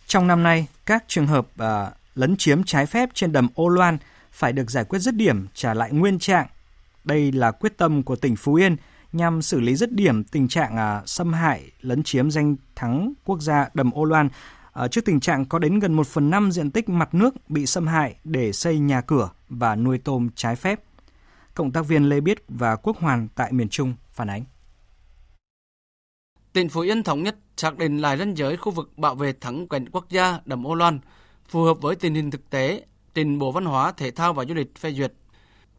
trong năm nay các trường hợp à, lấn chiếm trái phép trên đầm Ô Loan phải được giải quyết dứt điểm trả lại nguyên trạng. Đây là quyết tâm của tỉnh Phú Yên nhằm xử lý dứt điểm tình trạng à, xâm hại lấn chiếm danh thắng quốc gia đầm Ô Loan à, trước tình trạng có đến gần 1 phần 5 diện tích mặt nước bị xâm hại để xây nhà cửa và nuôi tôm trái phép. Cộng tác viên Lê Biết và Quốc Hoàn tại miền Trung phản ánh. Tỉnh Phú Yên thống nhất xác định lại ranh giới khu vực bảo vệ thắng cảnh quốc gia đầm Ô Loan – phù hợp với tình hình thực tế, trình Bộ Văn hóa, Thể thao và Du lịch phê duyệt.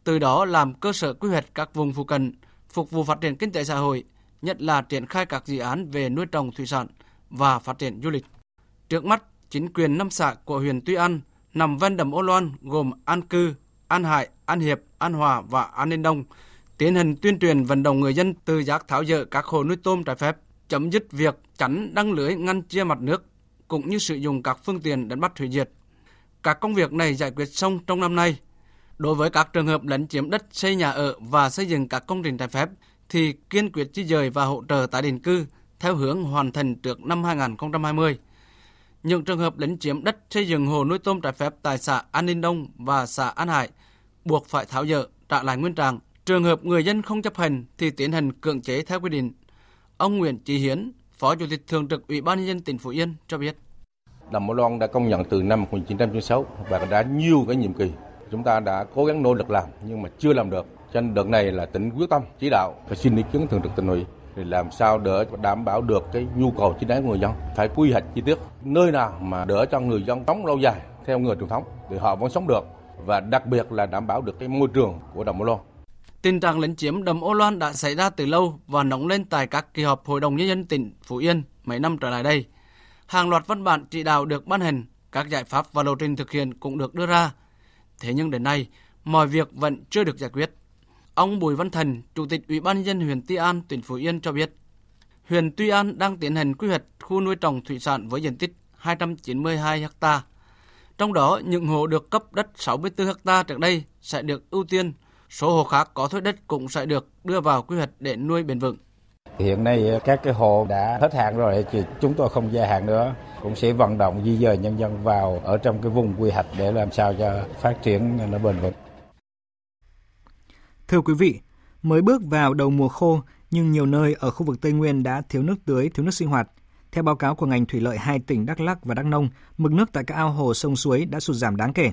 Từ đó làm cơ sở quy hoạch các vùng phụ cận, phục vụ phát triển kinh tế xã hội, nhất là triển khai các dự án về nuôi trồng thủy sản và phát triển du lịch. Trước mắt, chính quyền năm xã của huyện Tuy An nằm ven đầm Ô Loan gồm An Cư, An Hải, An Hiệp, An Hòa và An Ninh Đông tiến hành tuyên truyền vận động người dân từ giác tháo dỡ các hồ nuôi tôm trái phép, chấm dứt việc chắn đăng lưới ngăn chia mặt nước cũng như sử dụng các phương tiện đánh bắt thủy diệt. Các công việc này giải quyết xong trong năm nay. Đối với các trường hợp lấn chiếm đất xây nhà ở và xây dựng các công trình trái phép thì kiên quyết di dời và hỗ trợ tái định cư theo hướng hoàn thành trước năm 2020. Những trường hợp lấn chiếm đất xây dựng hồ nuôi tôm trái phép tại xã An Ninh Đông và xã An Hải buộc phải tháo dỡ trả lại nguyên trạng. Trường hợp người dân không chấp hành thì tiến hành cưỡng chế theo quy định. Ông Nguyễn Chí Hiến, Phó Chủ tịch Thường trực Ủy ban nhân dân tỉnh Phú Yên cho biết. Đầm Mẫu Loan đã công nhận từ năm 1996 và đã nhiều cái nhiệm kỳ. Chúng ta đã cố gắng nỗ lực làm nhưng mà chưa làm được. Cho nên đợt này là tỉnh quyết tâm chỉ đạo và xin ý kiến thường trực tỉnh ủy để làm sao để đảm bảo được cái nhu cầu chính đáng của người dân. Phải quy hoạch chi tiết nơi nào mà đỡ cho người dân sống lâu dài theo người truyền thống để họ vẫn sống được và đặc biệt là đảm bảo được cái môi trường của Đầm Mẫu Loan. Tình trạng lấn chiếm đầm Ô Loan đã xảy ra từ lâu và nóng lên tại các kỳ họp Hội đồng Nhân dân tỉnh Phú Yên mấy năm trở lại đây. Hàng loạt văn bản chỉ đạo được ban hành, các giải pháp và lộ trình thực hiện cũng được đưa ra. Thế nhưng đến nay, mọi việc vẫn chưa được giải quyết. Ông Bùi Văn Thần, Chủ tịch Ủy ban nhân dân huyện Tuy An, tỉnh Phú Yên cho biết, huyện Tuy An đang tiến hành quy hoạch khu nuôi trồng thủy sản với diện tích 292 ha. Trong đó, những hộ được cấp đất 64 ha trước đây sẽ được ưu tiên số hồ khác có thuế đất cũng sẽ được đưa vào quy hoạch để nuôi bền vững. Hiện nay các cái hồ đã hết hạn rồi thì chúng tôi không gia hạn nữa cũng sẽ vận động di dời nhân dân vào ở trong cái vùng quy hoạch để làm sao cho phát triển nó bền vững. Thưa quý vị, mới bước vào đầu mùa khô nhưng nhiều nơi ở khu vực Tây Nguyên đã thiếu nước tưới, thiếu nước sinh hoạt. Theo báo cáo của ngành thủy lợi hai tỉnh Đắk Lắk và Đắk Nông, mực nước tại các ao hồ sông suối đã sụt giảm đáng kể.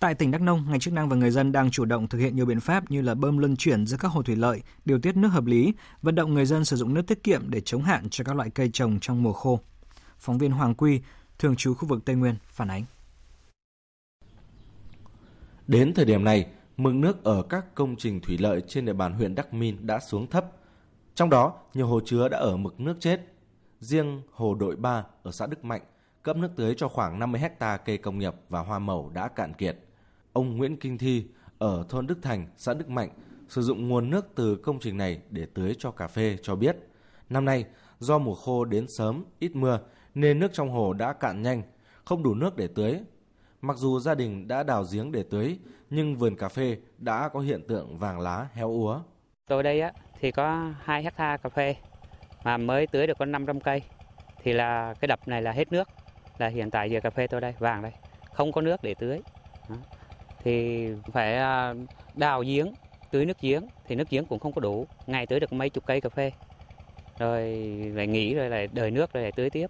Tại tỉnh Đắk Nông, ngành chức năng và người dân đang chủ động thực hiện nhiều biện pháp như là bơm luân chuyển giữa các hồ thủy lợi, điều tiết nước hợp lý, vận động người dân sử dụng nước tiết kiệm để chống hạn cho các loại cây trồng trong mùa khô. Phóng viên Hoàng Quy, thường trú khu vực Tây Nguyên phản ánh. Đến thời điểm này, mực nước ở các công trình thủy lợi trên địa bàn huyện Đắk Min đã xuống thấp. Trong đó, nhiều hồ chứa đã ở mực nước chết. Riêng hồ đội 3 ở xã Đức Mạnh cấp nước tưới cho khoảng 50 hecta cây công nghiệp và hoa màu đã cạn kiệt. Ông Nguyễn Kinh Thi ở thôn Đức Thành, xã Đức Mạnh sử dụng nguồn nước từ công trình này để tưới cho cà phê cho biết. Năm nay, do mùa khô đến sớm, ít mưa nên nước trong hồ đã cạn nhanh, không đủ nước để tưới. Mặc dù gia đình đã đào giếng để tưới, nhưng vườn cà phê đã có hiện tượng vàng lá héo úa. Tôi đây á thì có 2 hecta cà phê mà mới tưới được có 500 cây thì là cái đập này là hết nước là hiện tại giờ cà phê tôi đây vàng đây không có nước để tưới thì phải à, đào giếng tưới nước giếng thì nước giếng cũng không có đủ ngày tưới được mấy chục cây cà phê rồi lại nghỉ rồi lại đợi nước rồi lại tưới tiếp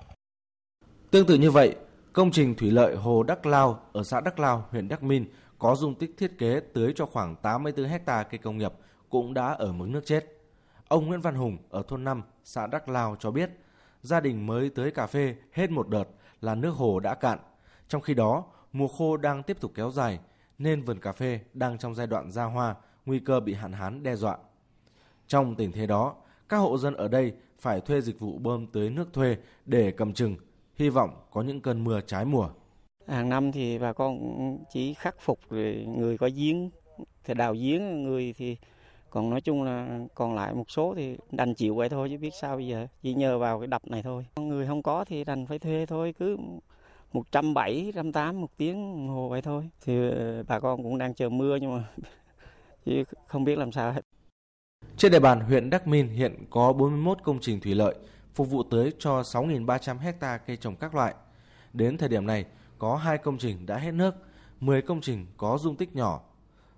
tương tự như vậy công trình thủy lợi hồ Đắc Lao ở xã Đắc Lao huyện Đắc Min có dung tích thiết kế tưới cho khoảng 84 hecta cây công nghiệp cũng đã ở mức nước chết. Ông Nguyễn Văn Hùng ở thôn 5, xã Đắc Lao cho biết, gia đình mới tưới cà phê hết một đợt là nước hồ đã cạn. Trong khi đó, mùa khô đang tiếp tục kéo dài nên vườn cà phê đang trong giai đoạn ra hoa, nguy cơ bị hạn hán đe dọa. Trong tình thế đó, Các hộ dân ở đây phải thuê dịch vụ bơm tưới nước thuê để cầm chừng, hy vọng có những cơn mưa trái mùa. Hàng năm thì bà con chỉ khắc phục người có giếng thì đào giếng, người thì còn nói chung là còn lại một số thì đành chịu vậy thôi chứ biết sao bây giờ chỉ nhờ vào cái đập này thôi người không có thì đành phải thuê thôi cứ 170, 180 một tiếng hồ vậy thôi thì ờ, bà con cũng đang chờ mưa nhưng mà chứ không biết làm sao hết trên địa bàn huyện Đắc Min hiện có 41 công trình thủy lợi phục vụ tưới cho 6.300 hecta cây trồng các loại. Đến thời điểm này, có 2 công trình đã hết nước, 10 công trình có dung tích nhỏ.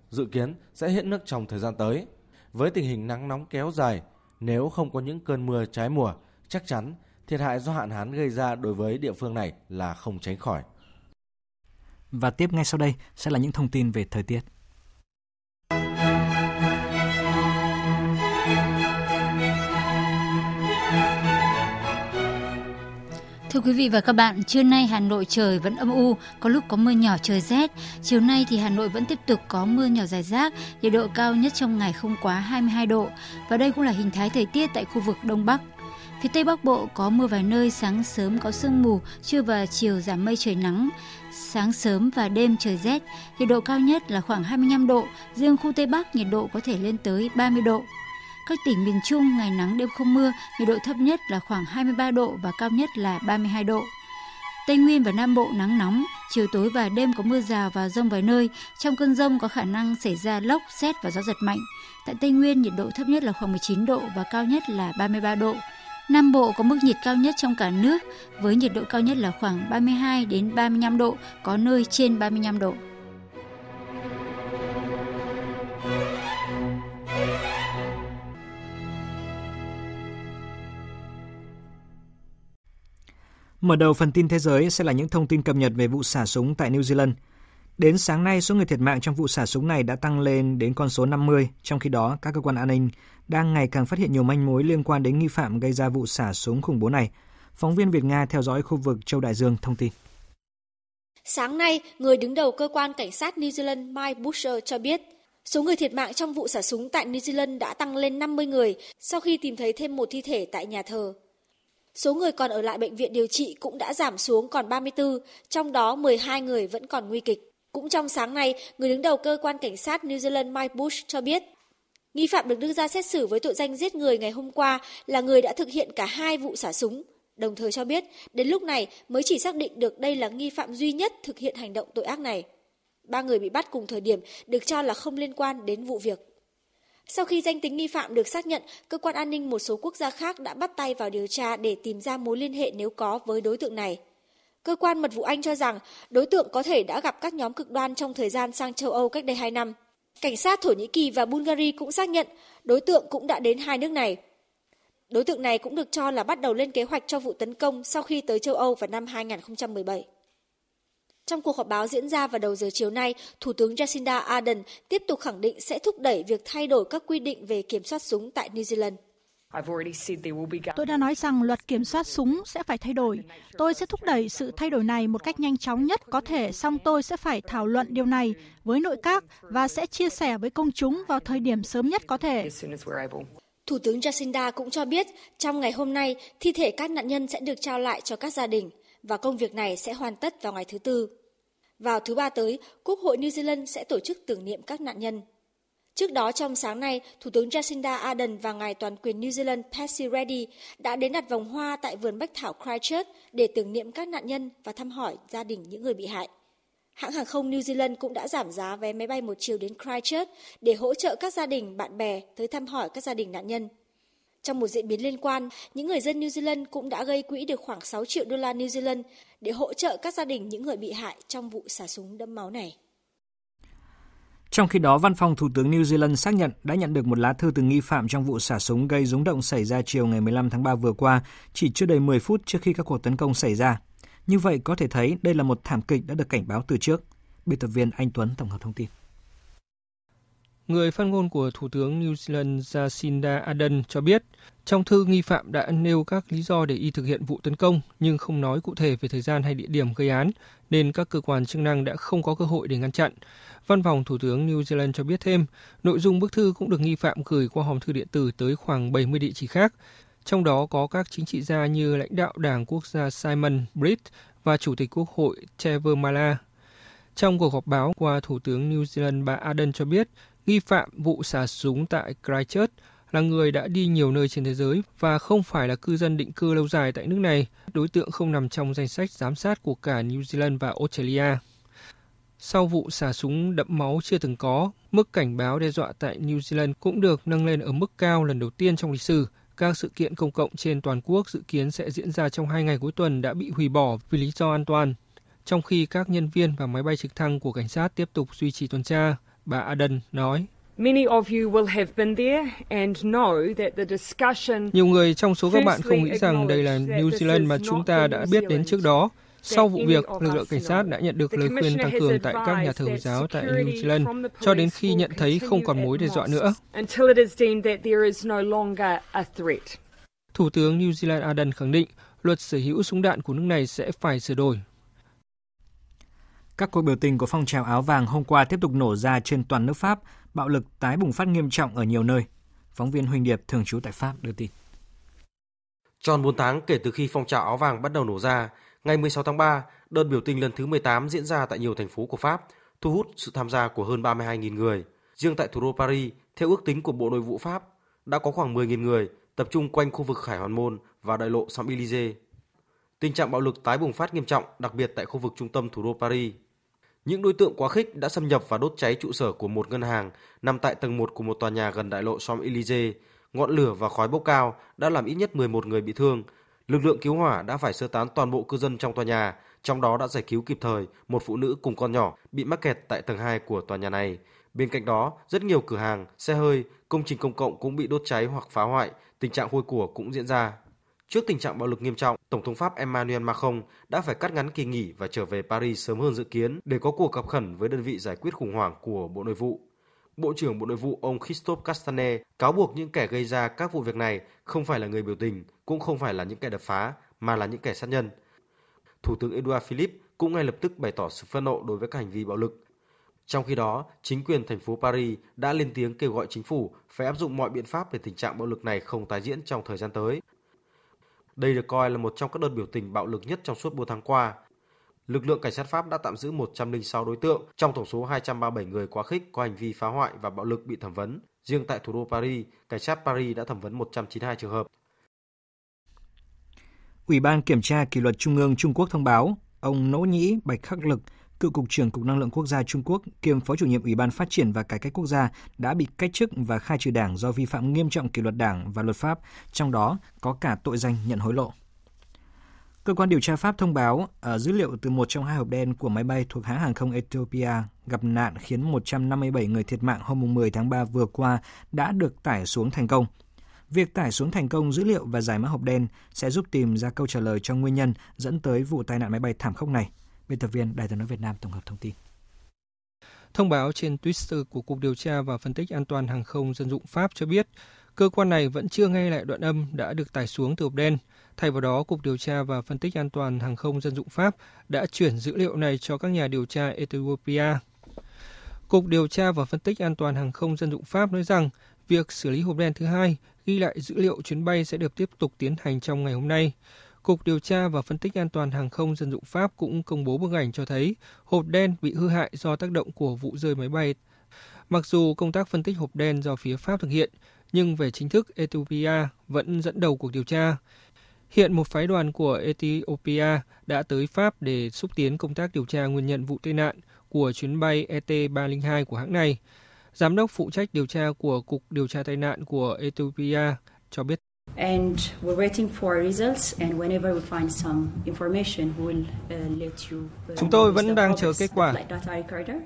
Dự kiến sẽ hết nước trong thời gian tới. Với tình hình nắng nóng kéo dài, nếu không có những cơn mưa trái mùa, chắc chắn thiệt hại do hạn hán gây ra đối với địa phương này là không tránh khỏi. Và tiếp ngay sau đây sẽ là những thông tin về thời tiết. Thưa quý vị và các bạn, trưa nay Hà Nội trời vẫn âm u, có lúc có mưa nhỏ trời rét. Chiều nay thì Hà Nội vẫn tiếp tục có mưa nhỏ dài rác, nhiệt độ cao nhất trong ngày không quá 22 độ. Và đây cũng là hình thái thời tiết tại khu vực Đông Bắc. Phía Tây Bắc Bộ có mưa vài nơi, sáng sớm có sương mù, trưa và chiều giảm mây trời nắng. Sáng sớm và đêm trời rét, nhiệt độ cao nhất là khoảng 25 độ, riêng khu Tây Bắc nhiệt độ có thể lên tới 30 độ. Các tỉnh miền Trung ngày nắng đêm không mưa, nhiệt độ thấp nhất là khoảng 23 độ và cao nhất là 32 độ. Tây Nguyên và Nam Bộ nắng nóng, chiều tối và đêm có mưa rào và rông vài nơi. Trong cơn rông có khả năng xảy ra lốc, xét và gió giật mạnh. Tại Tây Nguyên, nhiệt độ thấp nhất là khoảng 19 độ và cao nhất là 33 độ. Nam Bộ có mức nhiệt cao nhất trong cả nước với nhiệt độ cao nhất là khoảng 32 đến 35 độ, có nơi trên 35 độ. Mở đầu phần tin thế giới sẽ là những thông tin cập nhật về vụ xả súng tại New Zealand. Đến sáng nay, số người thiệt mạng trong vụ xả súng này đã tăng lên đến con số 50, trong khi đó các cơ quan an ninh đang ngày càng phát hiện nhiều manh mối liên quan đến nghi phạm gây ra vụ xả súng khủng bố này. Phóng viên Việt Nga theo dõi khu vực Châu Đại Dương thông tin. Sáng nay, người đứng đầu cơ quan cảnh sát New Zealand Mike Busher cho biết, số người thiệt mạng trong vụ xả súng tại New Zealand đã tăng lên 50 người sau khi tìm thấy thêm một thi thể tại nhà thờ. Số người còn ở lại bệnh viện điều trị cũng đã giảm xuống còn 34, trong đó 12 người vẫn còn nguy kịch. Cũng trong sáng nay, người đứng đầu cơ quan cảnh sát New Zealand Mike Bush cho biết, nghi phạm được đưa ra xét xử với tội danh giết người ngày hôm qua là người đã thực hiện cả hai vụ xả súng. Đồng thời cho biết, đến lúc này mới chỉ xác định được đây là nghi phạm duy nhất thực hiện hành động tội ác này. Ba người bị bắt cùng thời điểm được cho là không liên quan đến vụ việc. Sau khi danh tính nghi phạm được xác nhận, cơ quan an ninh một số quốc gia khác đã bắt tay vào điều tra để tìm ra mối liên hệ nếu có với đối tượng này. Cơ quan mật vụ Anh cho rằng đối tượng có thể đã gặp các nhóm cực đoan trong thời gian sang châu Âu cách đây 2 năm. Cảnh sát Thổ Nhĩ Kỳ và Bulgaria cũng xác nhận đối tượng cũng đã đến hai nước này. Đối tượng này cũng được cho là bắt đầu lên kế hoạch cho vụ tấn công sau khi tới châu Âu vào năm 2017. Trong cuộc họp báo diễn ra vào đầu giờ chiều nay, Thủ tướng Jacinda Ardern tiếp tục khẳng định sẽ thúc đẩy việc thay đổi các quy định về kiểm soát súng tại New Zealand. Tôi đã nói rằng luật kiểm soát súng sẽ phải thay đổi. Tôi sẽ thúc đẩy sự thay đổi này một cách nhanh chóng nhất có thể, song tôi sẽ phải thảo luận điều này với nội các và sẽ chia sẻ với công chúng vào thời điểm sớm nhất có thể. Thủ tướng Jacinda cũng cho biết trong ngày hôm nay, thi thể các nạn nhân sẽ được trao lại cho các gia đình và công việc này sẽ hoàn tất vào ngày thứ Tư. Vào thứ Ba tới, Quốc hội New Zealand sẽ tổ chức tưởng niệm các nạn nhân. Trước đó trong sáng nay, Thủ tướng Jacinda Ardern và ngài toàn quyền New Zealand Percy Reddy đã đến đặt vòng hoa tại vườn bách thảo Christchurch để tưởng niệm các nạn nhân và thăm hỏi gia đình những người bị hại. Hãng hàng không New Zealand cũng đã giảm giá vé máy bay một chiều đến Christchurch để hỗ trợ các gia đình, bạn bè tới thăm hỏi các gia đình nạn nhân. Trong một diễn biến liên quan, những người dân New Zealand cũng đã gây quỹ được khoảng 6 triệu đô la New Zealand để hỗ trợ các gia đình những người bị hại trong vụ xả súng đẫm máu này. Trong khi đó, Văn phòng Thủ tướng New Zealand xác nhận đã nhận được một lá thư từ nghi phạm trong vụ xả súng gây rúng động xảy ra chiều ngày 15 tháng 3 vừa qua, chỉ chưa đầy 10 phút trước khi các cuộc tấn công xảy ra. Như vậy có thể thấy đây là một thảm kịch đã được cảnh báo từ trước. Biên tập viên Anh Tuấn tổng hợp thông tin. Người phát ngôn của Thủ tướng New Zealand Jacinda Ardern cho biết, trong thư nghi phạm đã nêu các lý do để y thực hiện vụ tấn công nhưng không nói cụ thể về thời gian hay địa điểm gây án, nên các cơ quan chức năng đã không có cơ hội để ngăn chặn. Văn phòng Thủ tướng New Zealand cho biết thêm, nội dung bức thư cũng được nghi phạm gửi qua hòm thư điện tử tới khoảng 70 địa chỉ khác, trong đó có các chính trị gia như lãnh đạo Đảng Quốc gia Simon Britt và Chủ tịch Quốc hội Trevor Mala. Trong cuộc họp báo qua Thủ tướng New Zealand bà Ardern cho biết, nghi phạm vụ xả súng tại Christchurch là người đã đi nhiều nơi trên thế giới và không phải là cư dân định cư lâu dài tại nước này. Đối tượng không nằm trong danh sách giám sát của cả New Zealand và Australia. Sau vụ xả súng đẫm máu chưa từng có, mức cảnh báo đe dọa tại New Zealand cũng được nâng lên ở mức cao lần đầu tiên trong lịch sử. Các sự kiện công cộng trên toàn quốc dự kiến sẽ diễn ra trong hai ngày cuối tuần đã bị hủy bỏ vì lý do an toàn, trong khi các nhân viên và máy bay trực thăng của cảnh sát tiếp tục duy trì tuần tra, bà Aden nói. Nhiều người trong số các bạn không nghĩ rằng đây là New Zealand mà chúng ta đã biết đến trước đó. Sau vụ việc, lực lượng cảnh sát đã nhận được lời khuyên tăng cường tại các nhà thờ Hồi giáo tại New Zealand cho đến khi nhận thấy không còn mối đe dọa nữa. Thủ tướng New Zealand Ardern khẳng định luật sở hữu súng đạn của nước này sẽ phải sửa đổi. Các cuộc biểu tình của phong trào áo vàng hôm qua tiếp tục nổ ra trên toàn nước Pháp, bạo lực tái bùng phát nghiêm trọng ở nhiều nơi. Phóng viên Huỳnh Điệp thường trú tại Pháp đưa tin. Tròn 4 tháng kể từ khi phong trào áo vàng bắt đầu nổ ra, ngày 16 tháng 3, đợt biểu tình lần thứ 18 diễn ra tại nhiều thành phố của Pháp, thu hút sự tham gia của hơn 32.000 người. Riêng tại thủ đô Paris, theo ước tính của Bộ Nội vụ Pháp, đã có khoảng 10.000 người tập trung quanh khu vực Khải Hoàn Môn và đại lộ Champs-Élysées. Tình trạng bạo lực tái bùng phát nghiêm trọng, đặc biệt tại khu vực trung tâm thủ đô Paris. Những đối tượng quá khích đã xâm nhập và đốt cháy trụ sở của một ngân hàng nằm tại tầng 1 của một tòa nhà gần đại lộ Champs-Élysées. Ngọn lửa và khói bốc cao đã làm ít nhất 11 người bị thương. Lực lượng cứu hỏa đã phải sơ tán toàn bộ cư dân trong tòa nhà, trong đó đã giải cứu kịp thời một phụ nữ cùng con nhỏ bị mắc kẹt tại tầng 2 của tòa nhà này. Bên cạnh đó, rất nhiều cửa hàng, xe hơi, công trình công cộng cũng bị đốt cháy hoặc phá hoại, tình trạng hôi của cũng diễn ra. Trước tình trạng bạo lực nghiêm trọng, Tổng thống Pháp Emmanuel Macron đã phải cắt ngắn kỳ nghỉ và trở về Paris sớm hơn dự kiến để có cuộc gặp khẩn với đơn vị giải quyết khủng hoảng của Bộ Nội vụ. Bộ trưởng Bộ Nội vụ ông Christophe Castaner cáo buộc những kẻ gây ra các vụ việc này không phải là người biểu tình, cũng không phải là những kẻ đập phá, mà là những kẻ sát nhân. Thủ tướng Edouard Philippe cũng ngay lập tức bày tỏ sự phẫn nộ đối với các hành vi bạo lực. Trong khi đó, chính quyền thành phố Paris đã lên tiếng kêu gọi chính phủ phải áp dụng mọi biện pháp để tình trạng bạo lực này không tái diễn trong thời gian tới. Đây được coi là một trong các đợt biểu tình bạo lực nhất trong suốt 4 tháng qua. Lực lượng cảnh sát Pháp đã tạm giữ 106 đối tượng trong tổng số 237 người quá khích có hành vi phá hoại và bạo lực bị thẩm vấn. Riêng tại thủ đô Paris, cảnh sát Paris đã thẩm vấn 192 trường hợp. Ủy ban Kiểm tra Kỷ luật Trung ương Trung Quốc thông báo, ông Nỗ Nhĩ Bạch Khắc Lực, cựu Cục trưởng Cục Năng lượng Quốc gia Trung Quốc kiêm Phó chủ nhiệm Ủy ban Phát triển và Cải cách Quốc gia đã bị cách chức và khai trừ đảng do vi phạm nghiêm trọng kỷ luật đảng và luật pháp, trong đó có cả tội danh nhận hối lộ. Cơ quan điều tra Pháp thông báo ở dữ liệu từ một trong hai hộp đen của máy bay thuộc hãng hàng không Ethiopia gặp nạn khiến 157 người thiệt mạng hôm 10 tháng 3 vừa qua đã được tải xuống thành công. Việc tải xuống thành công dữ liệu và giải mã hộp đen sẽ giúp tìm ra câu trả lời cho nguyên nhân dẫn tới vụ tai nạn máy bay thảm khốc này. Biên tập viên Đài tiếng nói Việt Nam tổng hợp thông tin. Thông báo trên Twitter của Cục Điều tra và Phân tích An toàn Hàng không Dân dụng Pháp cho biết, cơ quan này vẫn chưa nghe lại đoạn âm đã được tải xuống từ hộp đen. Thay vào đó, Cục Điều tra và Phân tích An toàn Hàng không Dân dụng Pháp đã chuyển dữ liệu này cho các nhà điều tra Ethiopia. Cục Điều tra và Phân tích An toàn Hàng không Dân dụng Pháp nói rằng việc xử lý hộp đen thứ hai ghi lại dữ liệu chuyến bay sẽ được tiếp tục tiến hành trong ngày hôm nay. Cục Điều tra và Phân tích An toàn Hàng không Dân dụng Pháp cũng công bố bức ảnh cho thấy hộp đen bị hư hại do tác động của vụ rơi máy bay. Mặc dù công tác phân tích hộp đen do phía Pháp thực hiện, nhưng về chính thức Ethiopia vẫn dẫn đầu cuộc điều tra. Hiện một phái đoàn của Ethiopia đã tới Pháp để xúc tiến công tác điều tra nguyên nhân vụ tai nạn của chuyến bay ET302 của hãng này. Giám đốc phụ trách điều tra của Cục Điều tra tai nạn của Ethiopia cho biết And we're waiting for results and whenever we find some information we will uh, let you uh, Chúng tôi vẫn đang chờ kết quả.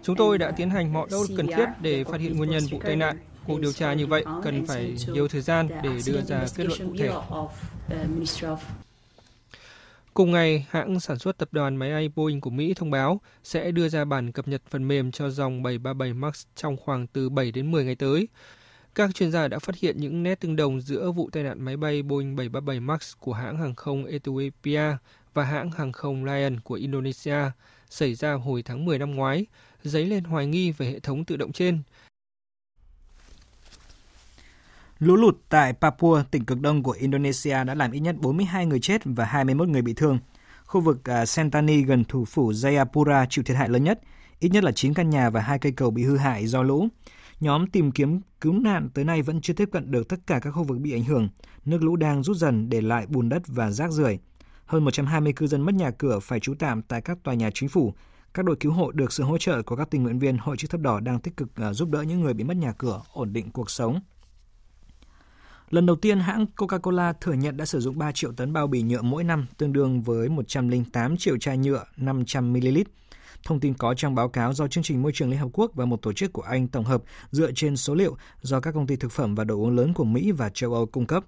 Chúng tôi đã tiến hành mọi nỗ lực cần thiết để phát hiện nguyên nhân vụ tai nạn. Cuộc điều tra như vậy cần phải nhiều thời gian để đưa ra kết luận cụ thể. Uh, Cùng ngày, hãng sản xuất tập đoàn máy bay Boeing của Mỹ thông báo sẽ đưa ra bản cập nhật phần mềm cho dòng 737 MAX trong khoảng từ 7 đến 10 ngày tới. Các chuyên gia đã phát hiện những nét tương đồng giữa vụ tai nạn máy bay Boeing 737 MAX của hãng hàng không Ethiopia và hãng hàng không Lion của Indonesia. xảy ra hồi tháng 10 năm ngoái, dấy lên hoài nghi về hệ thống tự động trên. Lũ lụt tại Papua, tỉnh cực đông của Indonesia đã làm ít nhất 42 người chết và 21 người bị thương. Khu vực à, Sentani gần thủ phủ Jayapura chịu thiệt hại lớn nhất, ít nhất là 9 căn nhà và hai cây cầu bị hư hại do lũ. Nhóm tìm kiếm cứu nạn tới nay vẫn chưa tiếp cận được tất cả các khu vực bị ảnh hưởng. Nước lũ đang rút dần để lại bùn đất và rác rưởi. Hơn 120 cư dân mất nhà cửa phải trú tạm tại các tòa nhà chính phủ. Các đội cứu hộ được sự hỗ trợ của các tình nguyện viên Hội chữ thập đỏ đang tích cực ờ, giúp đỡ những người bị mất nhà cửa, ổn định cuộc sống. Lần đầu tiên, hãng Coca-Cola thừa nhận đã sử dụng 3 triệu tấn bao bì nhựa mỗi năm, tương đương với 108 triệu chai nhựa 500ml. Thông tin có trong báo cáo do Chương trình Môi trường Liên Hợp Quốc và một tổ chức của Anh tổng hợp dựa trên số liệu do các công ty thực phẩm và đồ uống lớn của Mỹ và châu Âu cung cấp.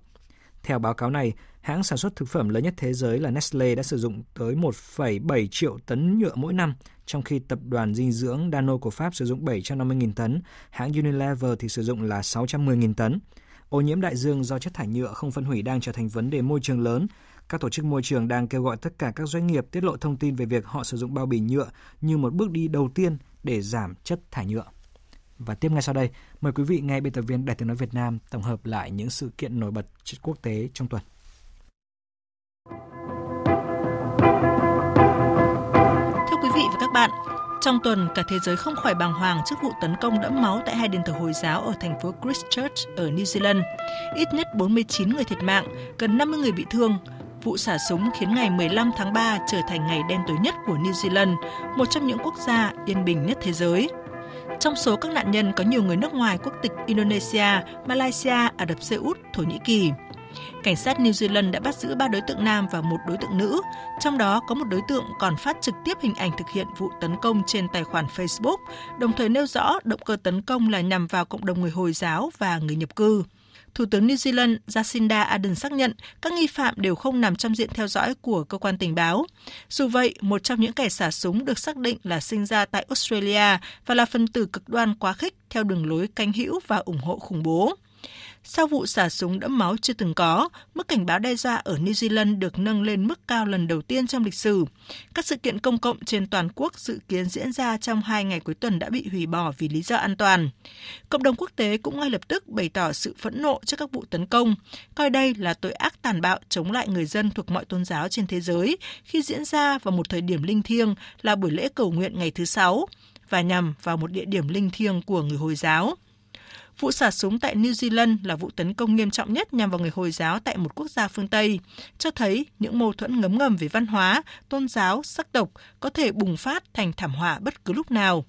Theo báo cáo này, hãng sản xuất thực phẩm lớn nhất thế giới là Nestle đã sử dụng tới 1,7 triệu tấn nhựa mỗi năm, trong khi tập đoàn dinh dưỡng Dano của Pháp sử dụng 750.000 tấn, hãng Unilever thì sử dụng là 610.000 tấn. Ô nhiễm đại dương do chất thải nhựa không phân hủy đang trở thành vấn đề môi trường lớn. Các tổ chức môi trường đang kêu gọi tất cả các doanh nghiệp tiết lộ thông tin về việc họ sử dụng bao bì nhựa như một bước đi đầu tiên để giảm chất thải nhựa. Và tiếp ngay sau đây, mời quý vị nghe biên tập viên Đài tiếng nói Việt Nam tổng hợp lại những sự kiện nổi bật quốc tế trong tuần. Thưa quý vị và các bạn, trong tuần, cả thế giới không khỏi bàng hoàng trước vụ tấn công đẫm máu tại hai đền thờ Hồi giáo ở thành phố Christchurch ở New Zealand. Ít nhất 49 người thiệt mạng, gần 50 người bị thương. Vụ xả súng khiến ngày 15 tháng 3 trở thành ngày đen tối nhất của New Zealand, một trong những quốc gia yên bình nhất thế giới. Trong số các nạn nhân có nhiều người nước ngoài quốc tịch Indonesia, Malaysia, Ả Rập Xê Út, Thổ Nhĩ Kỳ. Cảnh sát New Zealand đã bắt giữ ba đối tượng nam và một đối tượng nữ, trong đó có một đối tượng còn phát trực tiếp hình ảnh thực hiện vụ tấn công trên tài khoản Facebook, đồng thời nêu rõ động cơ tấn công là nhằm vào cộng đồng người Hồi giáo và người nhập cư. Thủ tướng New Zealand Jacinda Ardern xác nhận các nghi phạm đều không nằm trong diện theo dõi của cơ quan tình báo. Dù vậy, một trong những kẻ xả súng được xác định là sinh ra tại Australia và là phần tử cực đoan quá khích theo đường lối canh hữu và ủng hộ khủng bố. Sau vụ xả súng đẫm máu chưa từng có, mức cảnh báo đe dọa ở New Zealand được nâng lên mức cao lần đầu tiên trong lịch sử. Các sự kiện công cộng trên toàn quốc dự kiến diễn ra trong hai ngày cuối tuần đã bị hủy bỏ vì lý do an toàn. Cộng đồng quốc tế cũng ngay lập tức bày tỏ sự phẫn nộ trước các vụ tấn công, coi đây là tội ác tàn bạo chống lại người dân thuộc mọi tôn giáo trên thế giới khi diễn ra vào một thời điểm linh thiêng là buổi lễ cầu nguyện ngày thứ Sáu và nhằm vào một địa điểm linh thiêng của người Hồi giáo. Vụ xả súng tại New Zealand là vụ tấn công nghiêm trọng nhất nhằm vào người Hồi giáo tại một quốc gia phương Tây, cho thấy những mâu thuẫn ngấm ngầm về văn hóa, tôn giáo, sắc tộc có thể bùng phát thành thảm họa bất cứ lúc nào.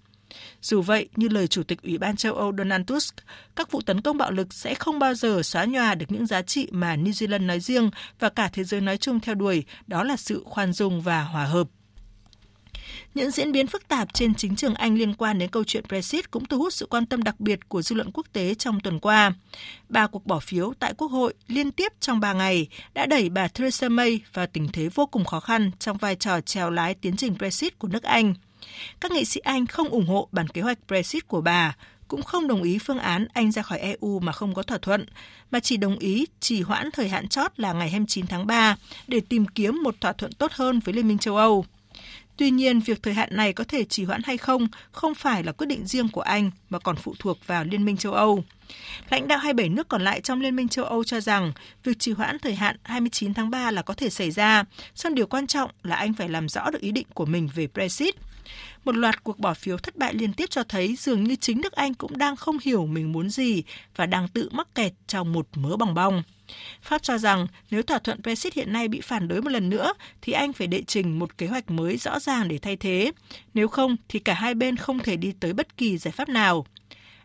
Dù vậy, như lời Chủ tịch Ủy ban châu Âu Donald Tusk, các vụ tấn công bạo lực sẽ không bao giờ xóa nhòa được những giá trị mà New Zealand nói riêng và cả thế giới nói chung theo đuổi, đó là sự khoan dung và hòa hợp. Những diễn biến phức tạp trên chính trường Anh liên quan đến câu chuyện Brexit cũng thu hút sự quan tâm đặc biệt của dư luận quốc tế trong tuần qua. Ba cuộc bỏ phiếu tại Quốc hội liên tiếp trong ba ngày đã đẩy bà Theresa May vào tình thế vô cùng khó khăn trong vai trò trèo lái tiến trình Brexit của nước Anh. Các nghị sĩ Anh không ủng hộ bản kế hoạch Brexit của bà, cũng không đồng ý phương án Anh ra khỏi EU mà không có thỏa thuận, mà chỉ đồng ý trì hoãn thời hạn chót là ngày 29 tháng 3 để tìm kiếm một thỏa thuận tốt hơn với Liên minh châu Âu. Tuy nhiên, việc thời hạn này có thể trì hoãn hay không không phải là quyết định riêng của Anh mà còn phụ thuộc vào Liên minh châu Âu. Lãnh đạo 27 nước còn lại trong Liên minh châu Âu cho rằng việc trì hoãn thời hạn 29 tháng 3 là có thể xảy ra, song điều quan trọng là Anh phải làm rõ được ý định của mình về Brexit. Một loạt cuộc bỏ phiếu thất bại liên tiếp cho thấy dường như chính nước Anh cũng đang không hiểu mình muốn gì và đang tự mắc kẹt trong một mớ bòng bong. Pháp cho rằng nếu thỏa thuận Brexit hiện nay bị phản đối một lần nữa, thì Anh phải đệ trình một kế hoạch mới rõ ràng để thay thế. Nếu không, thì cả hai bên không thể đi tới bất kỳ giải pháp nào.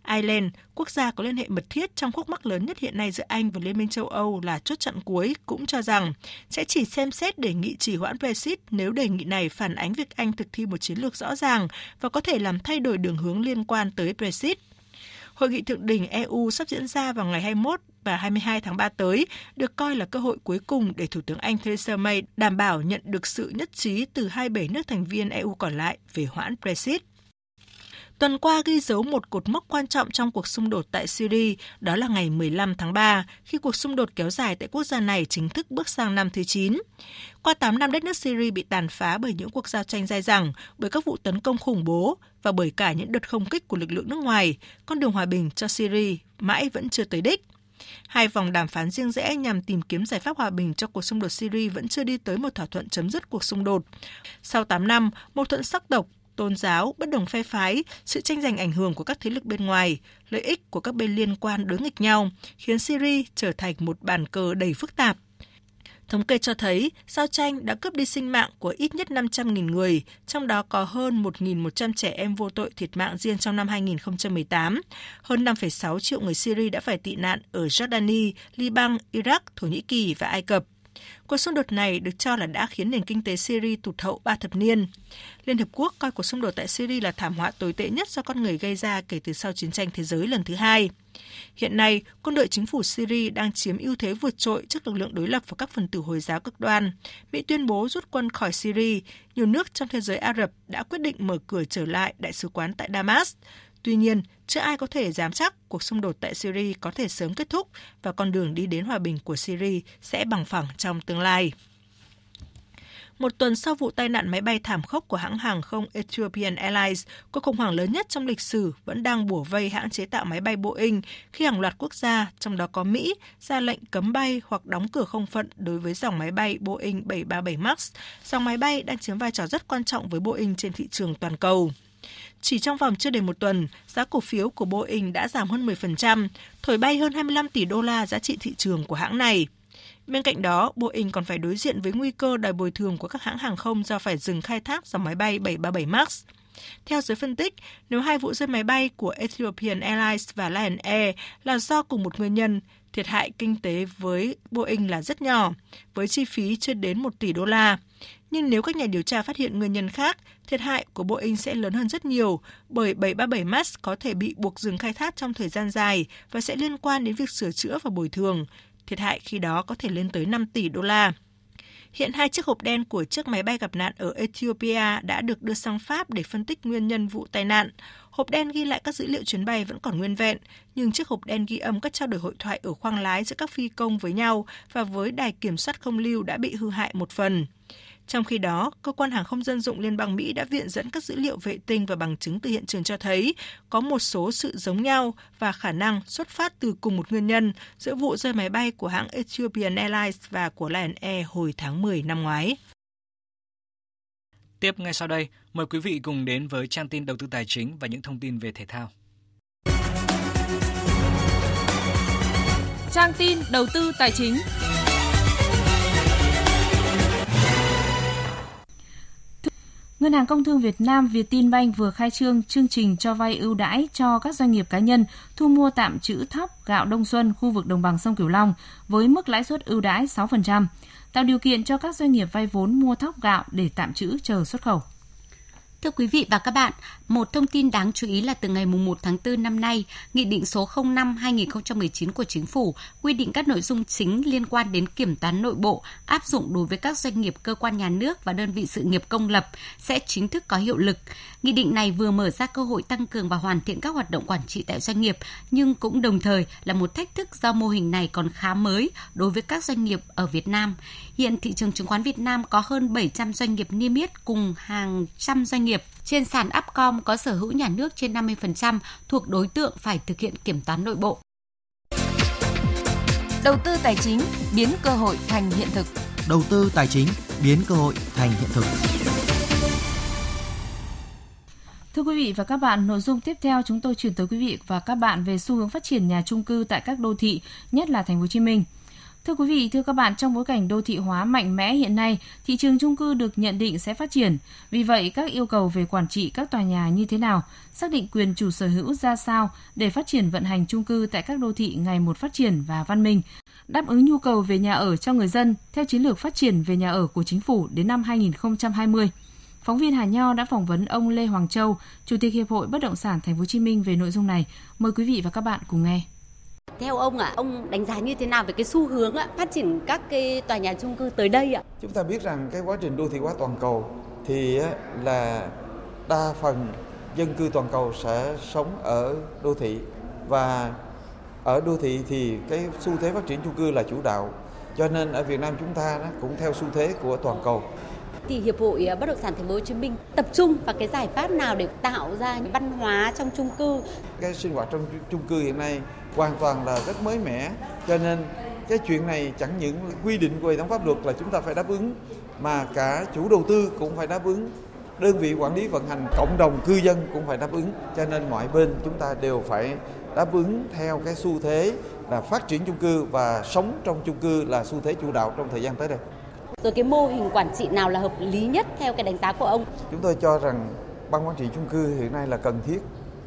Ireland, quốc gia có liên hệ mật thiết trong khúc mắc lớn nhất hiện nay giữa Anh và Liên minh châu Âu là chốt chặn cuối, cũng cho rằng sẽ chỉ xem xét đề nghị trì hoãn Brexit nếu đề nghị này phản ánh việc Anh thực thi một chiến lược rõ ràng và có thể làm thay đổi đường hướng liên quan tới Brexit. Hội nghị thượng đỉnh EU sắp diễn ra vào ngày 21 và 22 tháng 3 tới được coi là cơ hội cuối cùng để Thủ tướng Anh Theresa May đảm bảo nhận được sự nhất trí từ 27 nước thành viên EU còn lại về hoãn Brexit. Tuần qua ghi dấu một cột mốc quan trọng trong cuộc xung đột tại Syria, đó là ngày 15 tháng 3, khi cuộc xung đột kéo dài tại quốc gia này chính thức bước sang năm thứ 9. Qua 8 năm đất nước Syria bị tàn phá bởi những cuộc giao tranh dai dẳng, bởi các vụ tấn công khủng bố và bởi cả những đợt không kích của lực lượng nước ngoài, con đường hòa bình cho Syria mãi vẫn chưa tới đích. Hai vòng đàm phán riêng rẽ nhằm tìm kiếm giải pháp hòa bình cho cuộc xung đột Syria vẫn chưa đi tới một thỏa thuận chấm dứt cuộc xung đột. Sau 8 năm, mâu thuẫn sắc tộc, tôn giáo, bất đồng phe phái, sự tranh giành ảnh hưởng của các thế lực bên ngoài, lợi ích của các bên liên quan đối nghịch nhau, khiến Syria trở thành một bàn cờ đầy phức tạp Thống kê cho thấy, giao tranh đã cướp đi sinh mạng của ít nhất 500.000 người, trong đó có hơn 1.100 trẻ em vô tội thiệt mạng riêng trong năm 2018. Hơn 5,6 triệu người Syria đã phải tị nạn ở Jordani, Liban, Iraq, Thổ Nhĩ Kỳ và Ai Cập. Cuộc xung đột này được cho là đã khiến nền kinh tế Syria tụt hậu ba thập niên. Liên Hợp Quốc coi cuộc xung đột tại Syria là thảm họa tồi tệ nhất do con người gây ra kể từ sau chiến tranh thế giới lần thứ hai. Hiện nay, quân đội chính phủ Syria đang chiếm ưu thế vượt trội trước lực lượng đối lập và các phần tử Hồi giáo cực đoan. Mỹ tuyên bố rút quân khỏi Syria. Nhiều nước trong thế giới Ả Rập đã quyết định mở cửa trở lại đại sứ quán tại Damas. Tuy nhiên, chưa ai có thể dám chắc cuộc xung đột tại Syria có thể sớm kết thúc và con đường đi đến hòa bình của Syria sẽ bằng phẳng trong tương lai. Một tuần sau vụ tai nạn máy bay thảm khốc của hãng hàng không Ethiopian Airlines, cuộc khủng hoảng lớn nhất trong lịch sử vẫn đang bủa vây hãng chế tạo máy bay Boeing khi hàng loạt quốc gia, trong đó có Mỹ, ra lệnh cấm bay hoặc đóng cửa không phận đối với dòng máy bay Boeing 737 MAX. Dòng máy bay đang chiếm vai trò rất quan trọng với Boeing trên thị trường toàn cầu. Chỉ trong vòng chưa đầy một tuần, giá cổ phiếu của Boeing đã giảm hơn 10%, thổi bay hơn 25 tỷ đô la giá trị thị trường của hãng này. Bên cạnh đó, Boeing còn phải đối diện với nguy cơ đòi bồi thường của các hãng hàng không do phải dừng khai thác dòng máy bay 737 MAX. Theo giới phân tích, nếu hai vụ rơi máy bay của Ethiopian Airlines và Lion Air là do cùng một nguyên nhân, thiệt hại kinh tế với Boeing là rất nhỏ, với chi phí chưa đến 1 tỷ đô la. Nhưng nếu các nhà điều tra phát hiện nguyên nhân khác, thiệt hại của Boeing sẽ lớn hơn rất nhiều, bởi 737 MAX có thể bị buộc dừng khai thác trong thời gian dài và sẽ liên quan đến việc sửa chữa và bồi thường. Thiệt hại khi đó có thể lên tới 5 tỷ đô la. Hiện hai chiếc hộp đen của chiếc máy bay gặp nạn ở Ethiopia đã được đưa sang Pháp để phân tích nguyên nhân vụ tai nạn. Hộp đen ghi lại các dữ liệu chuyến bay vẫn còn nguyên vẹn, nhưng chiếc hộp đen ghi âm các trao đổi hội thoại ở khoang lái giữa các phi công với nhau và với đài kiểm soát không lưu đã bị hư hại một phần. Trong khi đó, cơ quan hàng không dân dụng Liên bang Mỹ đã viện dẫn các dữ liệu vệ tinh và bằng chứng từ hiện trường cho thấy có một số sự giống nhau và khả năng xuất phát từ cùng một nguyên nhân giữa vụ rơi máy bay của hãng Ethiopian Airlines và của Lion Air hồi tháng 10 năm ngoái. Tiếp ngay sau đây, mời quý vị cùng đến với trang tin đầu tư tài chính và những thông tin về thể thao. Trang tin đầu tư tài chính. Ngân hàng Công thương Việt Nam Vietinbank vừa khai trương chương trình cho vay ưu đãi cho các doanh nghiệp cá nhân thu mua tạm trữ thóc gạo đông xuân khu vực đồng bằng sông Cửu Long với mức lãi suất ưu đãi 6%, tạo điều kiện cho các doanh nghiệp vay vốn mua thóc gạo để tạm trữ chờ xuất khẩu. Thưa quý vị và các bạn, một thông tin đáng chú ý là từ ngày 1 tháng 4 năm nay, Nghị định số 05-2019 của Chính phủ quy định các nội dung chính liên quan đến kiểm toán nội bộ áp dụng đối với các doanh nghiệp cơ quan nhà nước và đơn vị sự nghiệp công lập sẽ chính thức có hiệu lực. Nghị định này vừa mở ra cơ hội tăng cường và hoàn thiện các hoạt động quản trị tại doanh nghiệp, nhưng cũng đồng thời là một thách thức do mô hình này còn khá mới đối với các doanh nghiệp ở Việt Nam. Hiện thị trường chứng khoán Việt Nam có hơn 700 doanh nghiệp niêm yết cùng hàng trăm doanh nghiệp trên sàn Upcom có sở hữu nhà nước trên 50% thuộc đối tượng phải thực hiện kiểm toán nội bộ. Đầu tư tài chính biến cơ hội thành hiện thực. Đầu tư tài chính biến cơ hội thành hiện thực. Thưa quý vị và các bạn, nội dung tiếp theo chúng tôi chuyển tới quý vị và các bạn về xu hướng phát triển nhà trung cư tại các đô thị, nhất là thành phố Hồ Chí Minh. Thưa quý vị, thưa các bạn, trong bối cảnh đô thị hóa mạnh mẽ hiện nay, thị trường chung cư được nhận định sẽ phát triển. Vì vậy, các yêu cầu về quản trị các tòa nhà như thế nào, xác định quyền chủ sở hữu ra sao để phát triển vận hành chung cư tại các đô thị ngày một phát triển và văn minh, đáp ứng nhu cầu về nhà ở cho người dân theo chiến lược phát triển về nhà ở của chính phủ đến năm 2020. Phóng viên Hà Nho đã phỏng vấn ông Lê Hoàng Châu, Chủ tịch Hiệp hội Bất động sản Thành phố Hồ Chí Minh về nội dung này. Mời quý vị và các bạn cùng nghe. Theo ông ạ, à, ông đánh giá như thế nào về cái xu hướng ạ, phát triển các cái tòa nhà chung cư tới đây ạ? Chúng ta biết rằng cái quá trình đô thị hóa toàn cầu thì là đa phần dân cư toàn cầu sẽ sống ở đô thị. Và ở đô thị thì cái xu thế phát triển chung cư là chủ đạo. Cho nên ở Việt Nam chúng ta cũng theo xu thế của toàn cầu. Thì hiệp hội bất động sản thành phố Hồ Chí Minh tập trung vào cái giải pháp nào để tạo ra văn hóa trong chung cư? Cái sinh hoạt trong chung cư hiện nay hoàn toàn là rất mới mẻ cho nên cái chuyện này chẳng những quy định của hệ thống pháp luật là chúng ta phải đáp ứng mà cả chủ đầu tư cũng phải đáp ứng đơn vị quản lý vận hành cộng đồng cư dân cũng phải đáp ứng cho nên mọi bên chúng ta đều phải đáp ứng theo cái xu thế là phát triển chung cư và sống trong chung cư là xu thế chủ đạo trong thời gian tới đây. Rồi cái mô hình quản trị nào là hợp lý nhất theo cái đánh giá của ông? Chúng tôi cho rằng ban quản trị chung cư hiện nay là cần thiết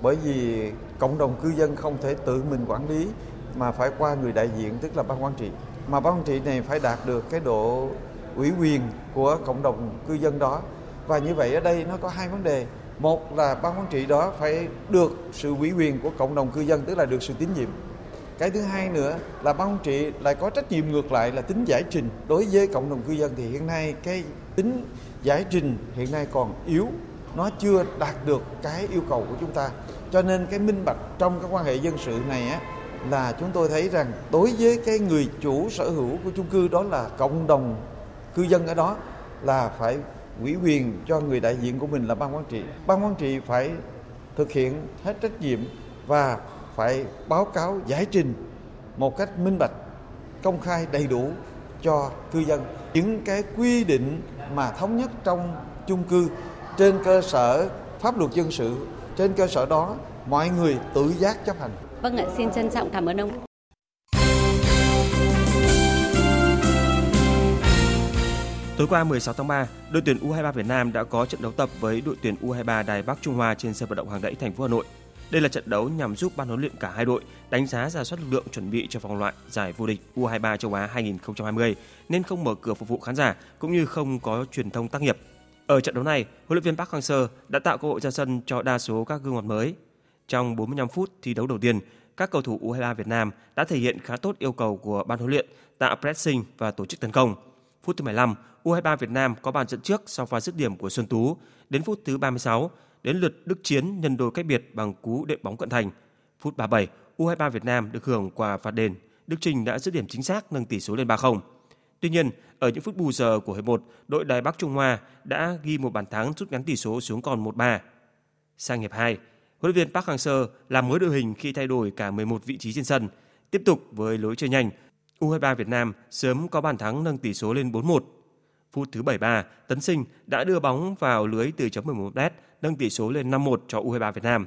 bởi vì cộng đồng cư dân không thể tự mình quản lý, mà phải qua người đại diện, tức là ban quản trị. Mà ban quản trị này phải đạt được cái độ ủy quyền của cộng đồng cư dân đó. Và như vậy ở đây nó có hai vấn đề. Một là ban quản trị đó phải được sự ủy quyền của cộng đồng cư dân, tức là được sự tín nhiệm cái thứ hai nữa là ban quản trị lại có trách nhiệm ngược lại là tính giải trình đối với cộng đồng cư dân thì hiện nay cái tính giải trình hiện nay còn yếu nó chưa đạt được cái yêu cầu của chúng ta cho nên cái minh bạch trong các quan hệ dân sự này á, là chúng tôi thấy rằng đối với cái người chủ sở hữu của chung cư đó là cộng đồng cư dân ở đó, là phải ủy quyền cho người đại diện của mình là ban quản trị. Ban quản trị phải thực hiện hết trách nhiệm và phải báo cáo giải trình một cách minh bạch, công khai đầy đủ cho cư dân. Những cái quy định mà thống nhất trong chung cư trên cơ sở pháp luật dân sự trên cơ sở đó mọi người tự giác chấp hành. Vâng ạ, xin trân trọng cảm ơn ông. Tối qua 16 tháng 3, đội tuyển U23 Việt Nam đã có trận đấu tập với đội tuyển U23 Đài Bắc Trung Hoa trên sân vận động Hàng Đẫy, thành phố Hà Nội. Đây là trận đấu nhằm giúp ban huấn luyện cả hai đội đánh giá giả soát lực lượng chuẩn bị cho vòng loại giải vô địch U23 châu Á 2020 nên không mở cửa phục vụ khán giả cũng như không có truyền thông tác nghiệp. Ở trận đấu này, huấn luyện viên Park Hang-seo đã tạo cơ hội ra sân cho đa số các gương mặt mới. Trong 45 phút thi đấu đầu tiên, các cầu thủ U23 Việt Nam đã thể hiện khá tốt yêu cầu của ban huấn luyện, tạo pressing và tổ chức tấn công. Phút thứ 15, U23 Việt Nam có bàn dẫn trước sau pha dứt điểm của Xuân Tú. Đến phút thứ 36, đến lượt Đức Chiến nhân đôi cách biệt bằng cú đệm bóng cận thành. Phút 37, U23 Việt Nam được hưởng quả phạt đền. Đức Trình đã dứt điểm chính xác nâng tỷ số lên 3-0. Tuy nhiên, ở những phút bù giờ của hiệp 1, đội Đài Bắc Trung Hoa đã ghi một bàn thắng rút ngắn tỷ số xuống còn 1-3. Sang hiệp 2, huấn luyện viên Park Hang-seo làm mới đội hình khi thay đổi cả 11 vị trí trên sân. Tiếp tục với lối chơi nhanh, U23 Việt Nam sớm có bàn thắng nâng tỷ số lên 4-1. Phút thứ 73, Tấn Sinh đã đưa bóng vào lưới từ chấm 11 m nâng tỷ số lên 5-1 cho U23 Việt Nam.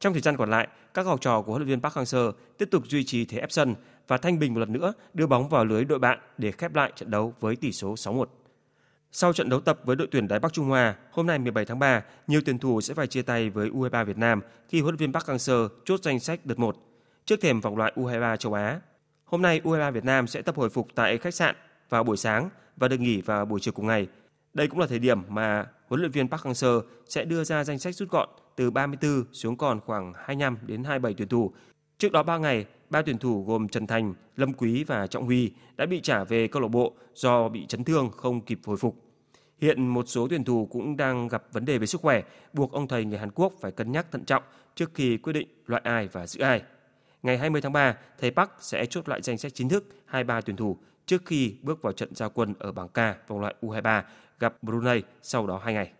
Trong thời gian còn lại, các học trò của huấn luyện viên Park Hang-seo tiếp tục duy trì thế ép sân và thanh bình một lần nữa đưa bóng vào lưới đội bạn để khép lại trận đấu với tỷ số 6-1. Sau trận đấu tập với đội tuyển Đài Bắc Trung Hoa, hôm nay 17 tháng 3, nhiều tuyển thủ sẽ phải chia tay với U23 Việt Nam khi huấn luyện viên Park Hang-seo chốt danh sách đợt 1 trước thềm vòng loại U23 châu Á. Hôm nay U23 Việt Nam sẽ tập hồi phục tại khách sạn vào buổi sáng và được nghỉ vào buổi chiều cùng ngày. Đây cũng là thời điểm mà huấn luyện viên Park Hang-seo sẽ đưa ra danh sách rút gọn từ 34 xuống còn khoảng 25 đến 27 tuyển thủ. Trước đó 3 ngày, ba tuyển thủ gồm Trần Thành, Lâm Quý và Trọng Huy đã bị trả về câu lạc bộ do bị chấn thương không kịp hồi phục. Hiện một số tuyển thủ cũng đang gặp vấn đề về sức khỏe, buộc ông thầy người Hàn Quốc phải cân nhắc thận trọng trước khi quyết định loại ai và giữ ai. Ngày 20 tháng 3, thầy Park sẽ chốt lại danh sách chính thức 23 tuyển thủ trước khi bước vào trận giao quân ở bảng K vòng loại U23 gặp Brunei sau đó 2 ngày.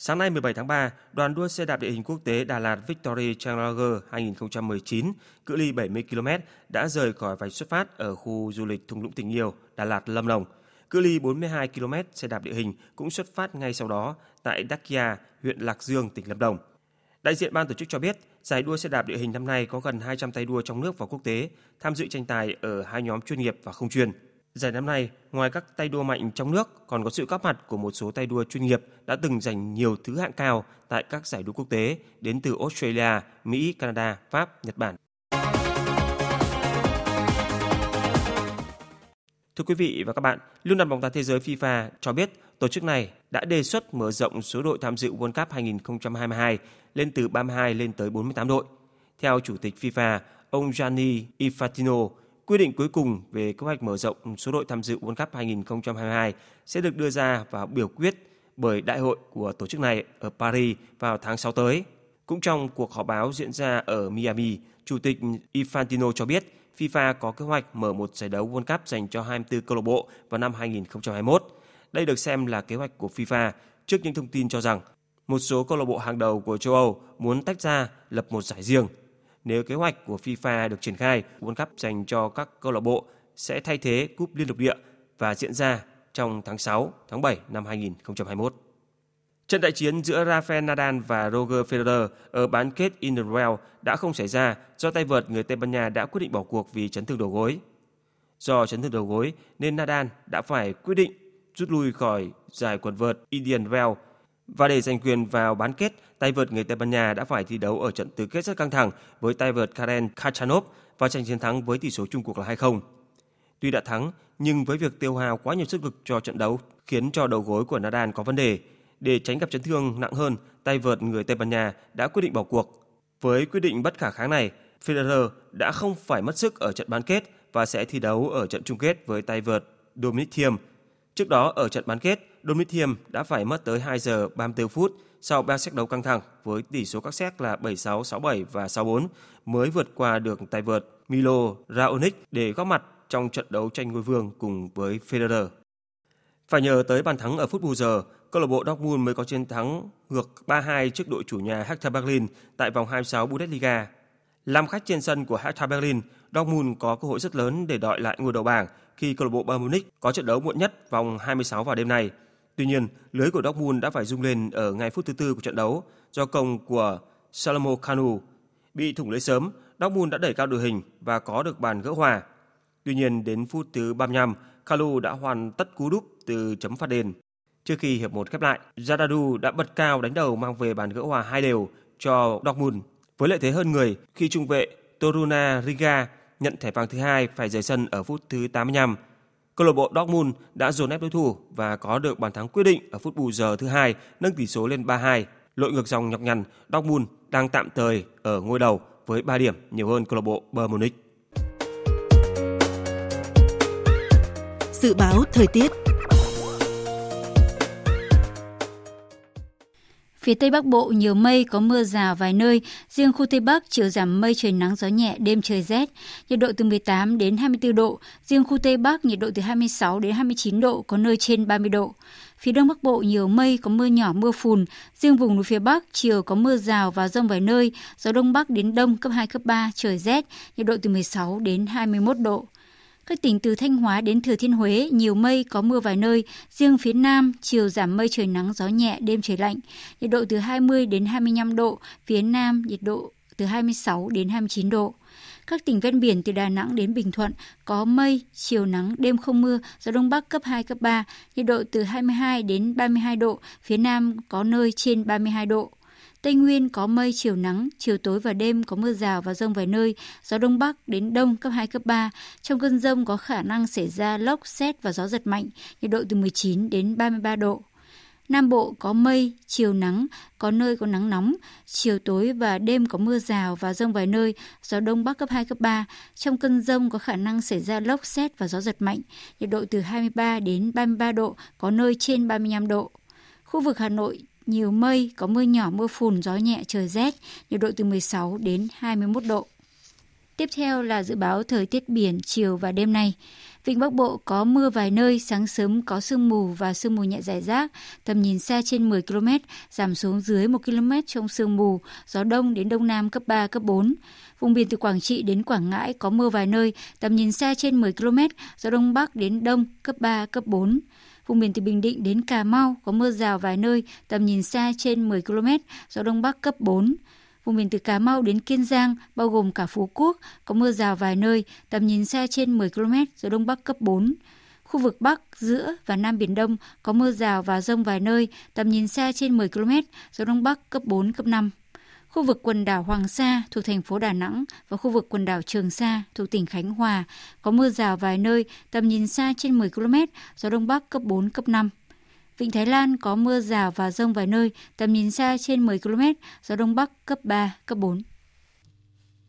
Sáng nay 17 tháng 3, đoàn đua xe đạp địa hình quốc tế Đà Lạt Victory Challenger 2019 cự ly 70 km đã rời khỏi vạch xuất phát ở khu du lịch thung lũng tình yêu Đà Lạt Lâm Đồng. Cự ly 42 km xe đạp địa hình cũng xuất phát ngay sau đó tại Đắc Kia, huyện Lạc Dương, tỉnh Lâm Đồng. Đại diện ban tổ chức cho biết, giải đua xe đạp địa hình năm nay có gần 200 tay đua trong nước và quốc tế tham dự tranh tài ở hai nhóm chuyên nghiệp và không chuyên. Giải năm nay, ngoài các tay đua mạnh trong nước, còn có sự góp mặt của một số tay đua chuyên nghiệp đã từng giành nhiều thứ hạng cao tại các giải đua quốc tế đến từ Australia, Mỹ, Canada, Pháp, Nhật Bản. Thưa quý vị và các bạn, Liên đoàn bóng đá thế giới FIFA cho biết tổ chức này đã đề xuất mở rộng số đội tham dự World Cup 2022 lên từ 32 lên tới 48 đội. Theo Chủ tịch FIFA, ông Gianni Infantino, Quy định cuối cùng về kế hoạch mở rộng số đội tham dự World Cup 2022 sẽ được đưa ra và biểu quyết bởi đại hội của tổ chức này ở Paris vào tháng 6 tới. Cũng trong cuộc họp báo diễn ra ở Miami, Chủ tịch Infantino cho biết FIFA có kế hoạch mở một giải đấu World Cup dành cho 24 câu lạc bộ vào năm 2021. Đây được xem là kế hoạch của FIFA trước những thông tin cho rằng một số câu lạc bộ hàng đầu của châu Âu muốn tách ra lập một giải riêng. Nếu kế hoạch của FIFA được triển khai, World Cup dành cho các câu lạc bộ sẽ thay thế cúp liên lục địa và diễn ra trong tháng 6, tháng 7 năm 2021. Trận đại chiến giữa Rafael Nadal và Roger Federer ở bán kết Indian đã không xảy ra do tay vợt người Tây Ban Nha đã quyết định bỏ cuộc vì chấn thương đầu gối. Do chấn thương đầu gối nên Nadal đã phải quyết định rút lui khỏi giải quần vợt Indian Wells và để giành quyền vào bán kết, tay vợt người Tây Ban Nha đã phải thi đấu ở trận tứ kết rất căng thẳng với tay vợt Karen Khachanov và giành chiến thắng với tỷ số chung cuộc là 2-0. Tuy đã thắng, nhưng với việc tiêu hao quá nhiều sức lực cho trận đấu khiến cho đầu gối của Nadal có vấn đề. Để tránh gặp chấn thương nặng hơn, tay vợt người Tây Ban Nha đã quyết định bỏ cuộc. Với quyết định bất khả kháng này, Federer đã không phải mất sức ở trận bán kết và sẽ thi đấu ở trận chung kết với tay vợt Dominic Thiem. Trước đó ở trận bán kết, Dominic Thiem đã phải mất tới 2 giờ 34 phút sau 3 set đấu căng thẳng với tỷ số các set là 7-6, 6-7 và 6-4 mới vượt qua được tay vợt Milo Raonic để góp mặt trong trận đấu tranh ngôi vương cùng với Federer. Phải nhờ tới bàn thắng ở phút bù giờ, câu lạc bộ Dortmund mới có chiến thắng ngược 3-2 trước đội chủ nhà Hertha Berlin tại vòng 26 Bundesliga. Làm khách trên sân của Hertha Berlin, Dortmund có cơ hội rất lớn để đòi lại ngôi đầu bảng khi câu lạc bộ Bayern Munich có trận đấu muộn nhất vòng 26 vào đêm nay. Tuy nhiên, lưới của Dortmund đã phải rung lên ở ngay phút thứ tư của trận đấu do công của Salomo Kanu. Bị thủng lưới sớm, Dortmund đã đẩy cao đội hình và có được bàn gỡ hòa. Tuy nhiên, đến phút thứ 35, Kalu đã hoàn tất cú đúp từ chấm phạt đền. Trước khi hiệp một khép lại, Zadadu đã bật cao đánh đầu mang về bàn gỡ hòa hai đều cho Dortmund. Với lợi thế hơn người khi trung vệ Toruna Riga nhận thẻ vàng thứ hai phải rời sân ở phút thứ 85. Câu lạc bộ Dortmund đã dồn ép đối thủ và có được bàn thắng quyết định ở phút bù giờ thứ hai, nâng tỷ số lên 3-2. Lội ngược dòng nhọc nhằn, Dortmund đang tạm thời ở ngôi đầu với 3 điểm nhiều hơn câu lạc bộ Bayern Munich. Dự báo thời tiết Phía Tây Bắc Bộ nhiều mây, có mưa rào vài nơi. Riêng khu Tây Bắc chiều giảm mây trời nắng gió nhẹ, đêm trời rét. Nhiệt độ từ 18 đến 24 độ. Riêng khu Tây Bắc nhiệt độ từ 26 đến 29 độ, có nơi trên 30 độ. Phía Đông Bắc Bộ nhiều mây, có mưa nhỏ mưa phùn. Riêng vùng núi phía Bắc chiều có mưa rào và rông vài nơi. Gió Đông Bắc đến Đông cấp 2, cấp 3, trời rét. Nhiệt độ từ 16 đến 21 độ. Các tỉnh từ Thanh Hóa đến Thừa Thiên Huế nhiều mây có mưa vài nơi, riêng phía Nam chiều giảm mây trời nắng gió nhẹ đêm trời lạnh, nhiệt độ từ 20 đến 25 độ, phía Nam nhiệt độ từ 26 đến 29 độ. Các tỉnh ven biển từ Đà Nẵng đến Bình Thuận có mây, chiều nắng, đêm không mưa, gió đông bắc cấp 2, cấp 3, nhiệt độ từ 22 đến 32 độ, phía Nam có nơi trên 32 độ. Tây Nguyên có mây, chiều nắng, chiều tối và đêm có mưa rào và rông vài nơi, gió đông bắc đến đông cấp 2, cấp 3. Trong cơn rông có khả năng xảy ra lốc, xét và gió giật mạnh, nhiệt độ từ 19 đến 33 độ. Nam Bộ có mây, chiều nắng, có nơi có nắng nóng, chiều tối và đêm có mưa rào và rông vài nơi, gió đông bắc cấp 2, cấp 3. Trong cơn rông có khả năng xảy ra lốc xét và gió giật mạnh, nhiệt độ từ 23 đến 33 độ, có nơi trên 35 độ. Khu vực Hà Nội nhiều mây, có mưa nhỏ, mưa phùn, gió nhẹ, trời rét, nhiệt độ từ 16 đến 21 độ. Tiếp theo là dự báo thời tiết biển chiều và đêm nay. Vịnh Bắc Bộ có mưa vài nơi, sáng sớm có sương mù và sương mù nhẹ rải rác, tầm nhìn xa trên 10 km, giảm xuống dưới 1 km trong sương mù, gió đông đến đông nam cấp 3, cấp 4. Vùng biển từ Quảng Trị đến Quảng Ngãi có mưa vài nơi, tầm nhìn xa trên 10 km, gió đông bắc đến đông cấp 3, cấp 4. Vùng biển từ Bình Định đến Cà Mau có mưa rào vài nơi, tầm nhìn xa trên 10 km, gió đông bắc cấp 4. Vùng biển từ Cà Mau đến Kiên Giang, bao gồm cả Phú Quốc, có mưa rào vài nơi, tầm nhìn xa trên 10 km, gió đông bắc cấp 4. Khu vực Bắc, giữa và Nam Biển Đông có mưa rào và rông vài nơi, tầm nhìn xa trên 10 km, gió đông bắc cấp 4, cấp 5. Khu vực quần đảo Hoàng Sa thuộc thành phố Đà Nẵng và khu vực quần đảo Trường Sa thuộc tỉnh Khánh Hòa có mưa rào vài nơi, tầm nhìn xa trên 10 km, gió đông bắc cấp 4, cấp 5. Vịnh Thái Lan có mưa rào và rông vài nơi, tầm nhìn xa trên 10 km, gió đông bắc cấp 3, cấp 4.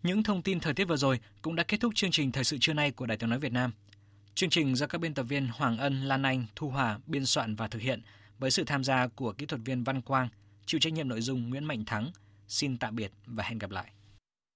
Những thông tin thời tiết vừa rồi cũng đã kết thúc chương trình thời sự trưa nay của Đài Tiếng nói Việt Nam. Chương trình do các biên tập viên Hoàng Ân, Lan Anh, Thu Hòa biên soạn và thực hiện với sự tham gia của kỹ thuật viên Văn Quang, chịu trách nhiệm nội dung Nguyễn Mạnh Thắng. Xin tạm biệt và hẹn gặp lại.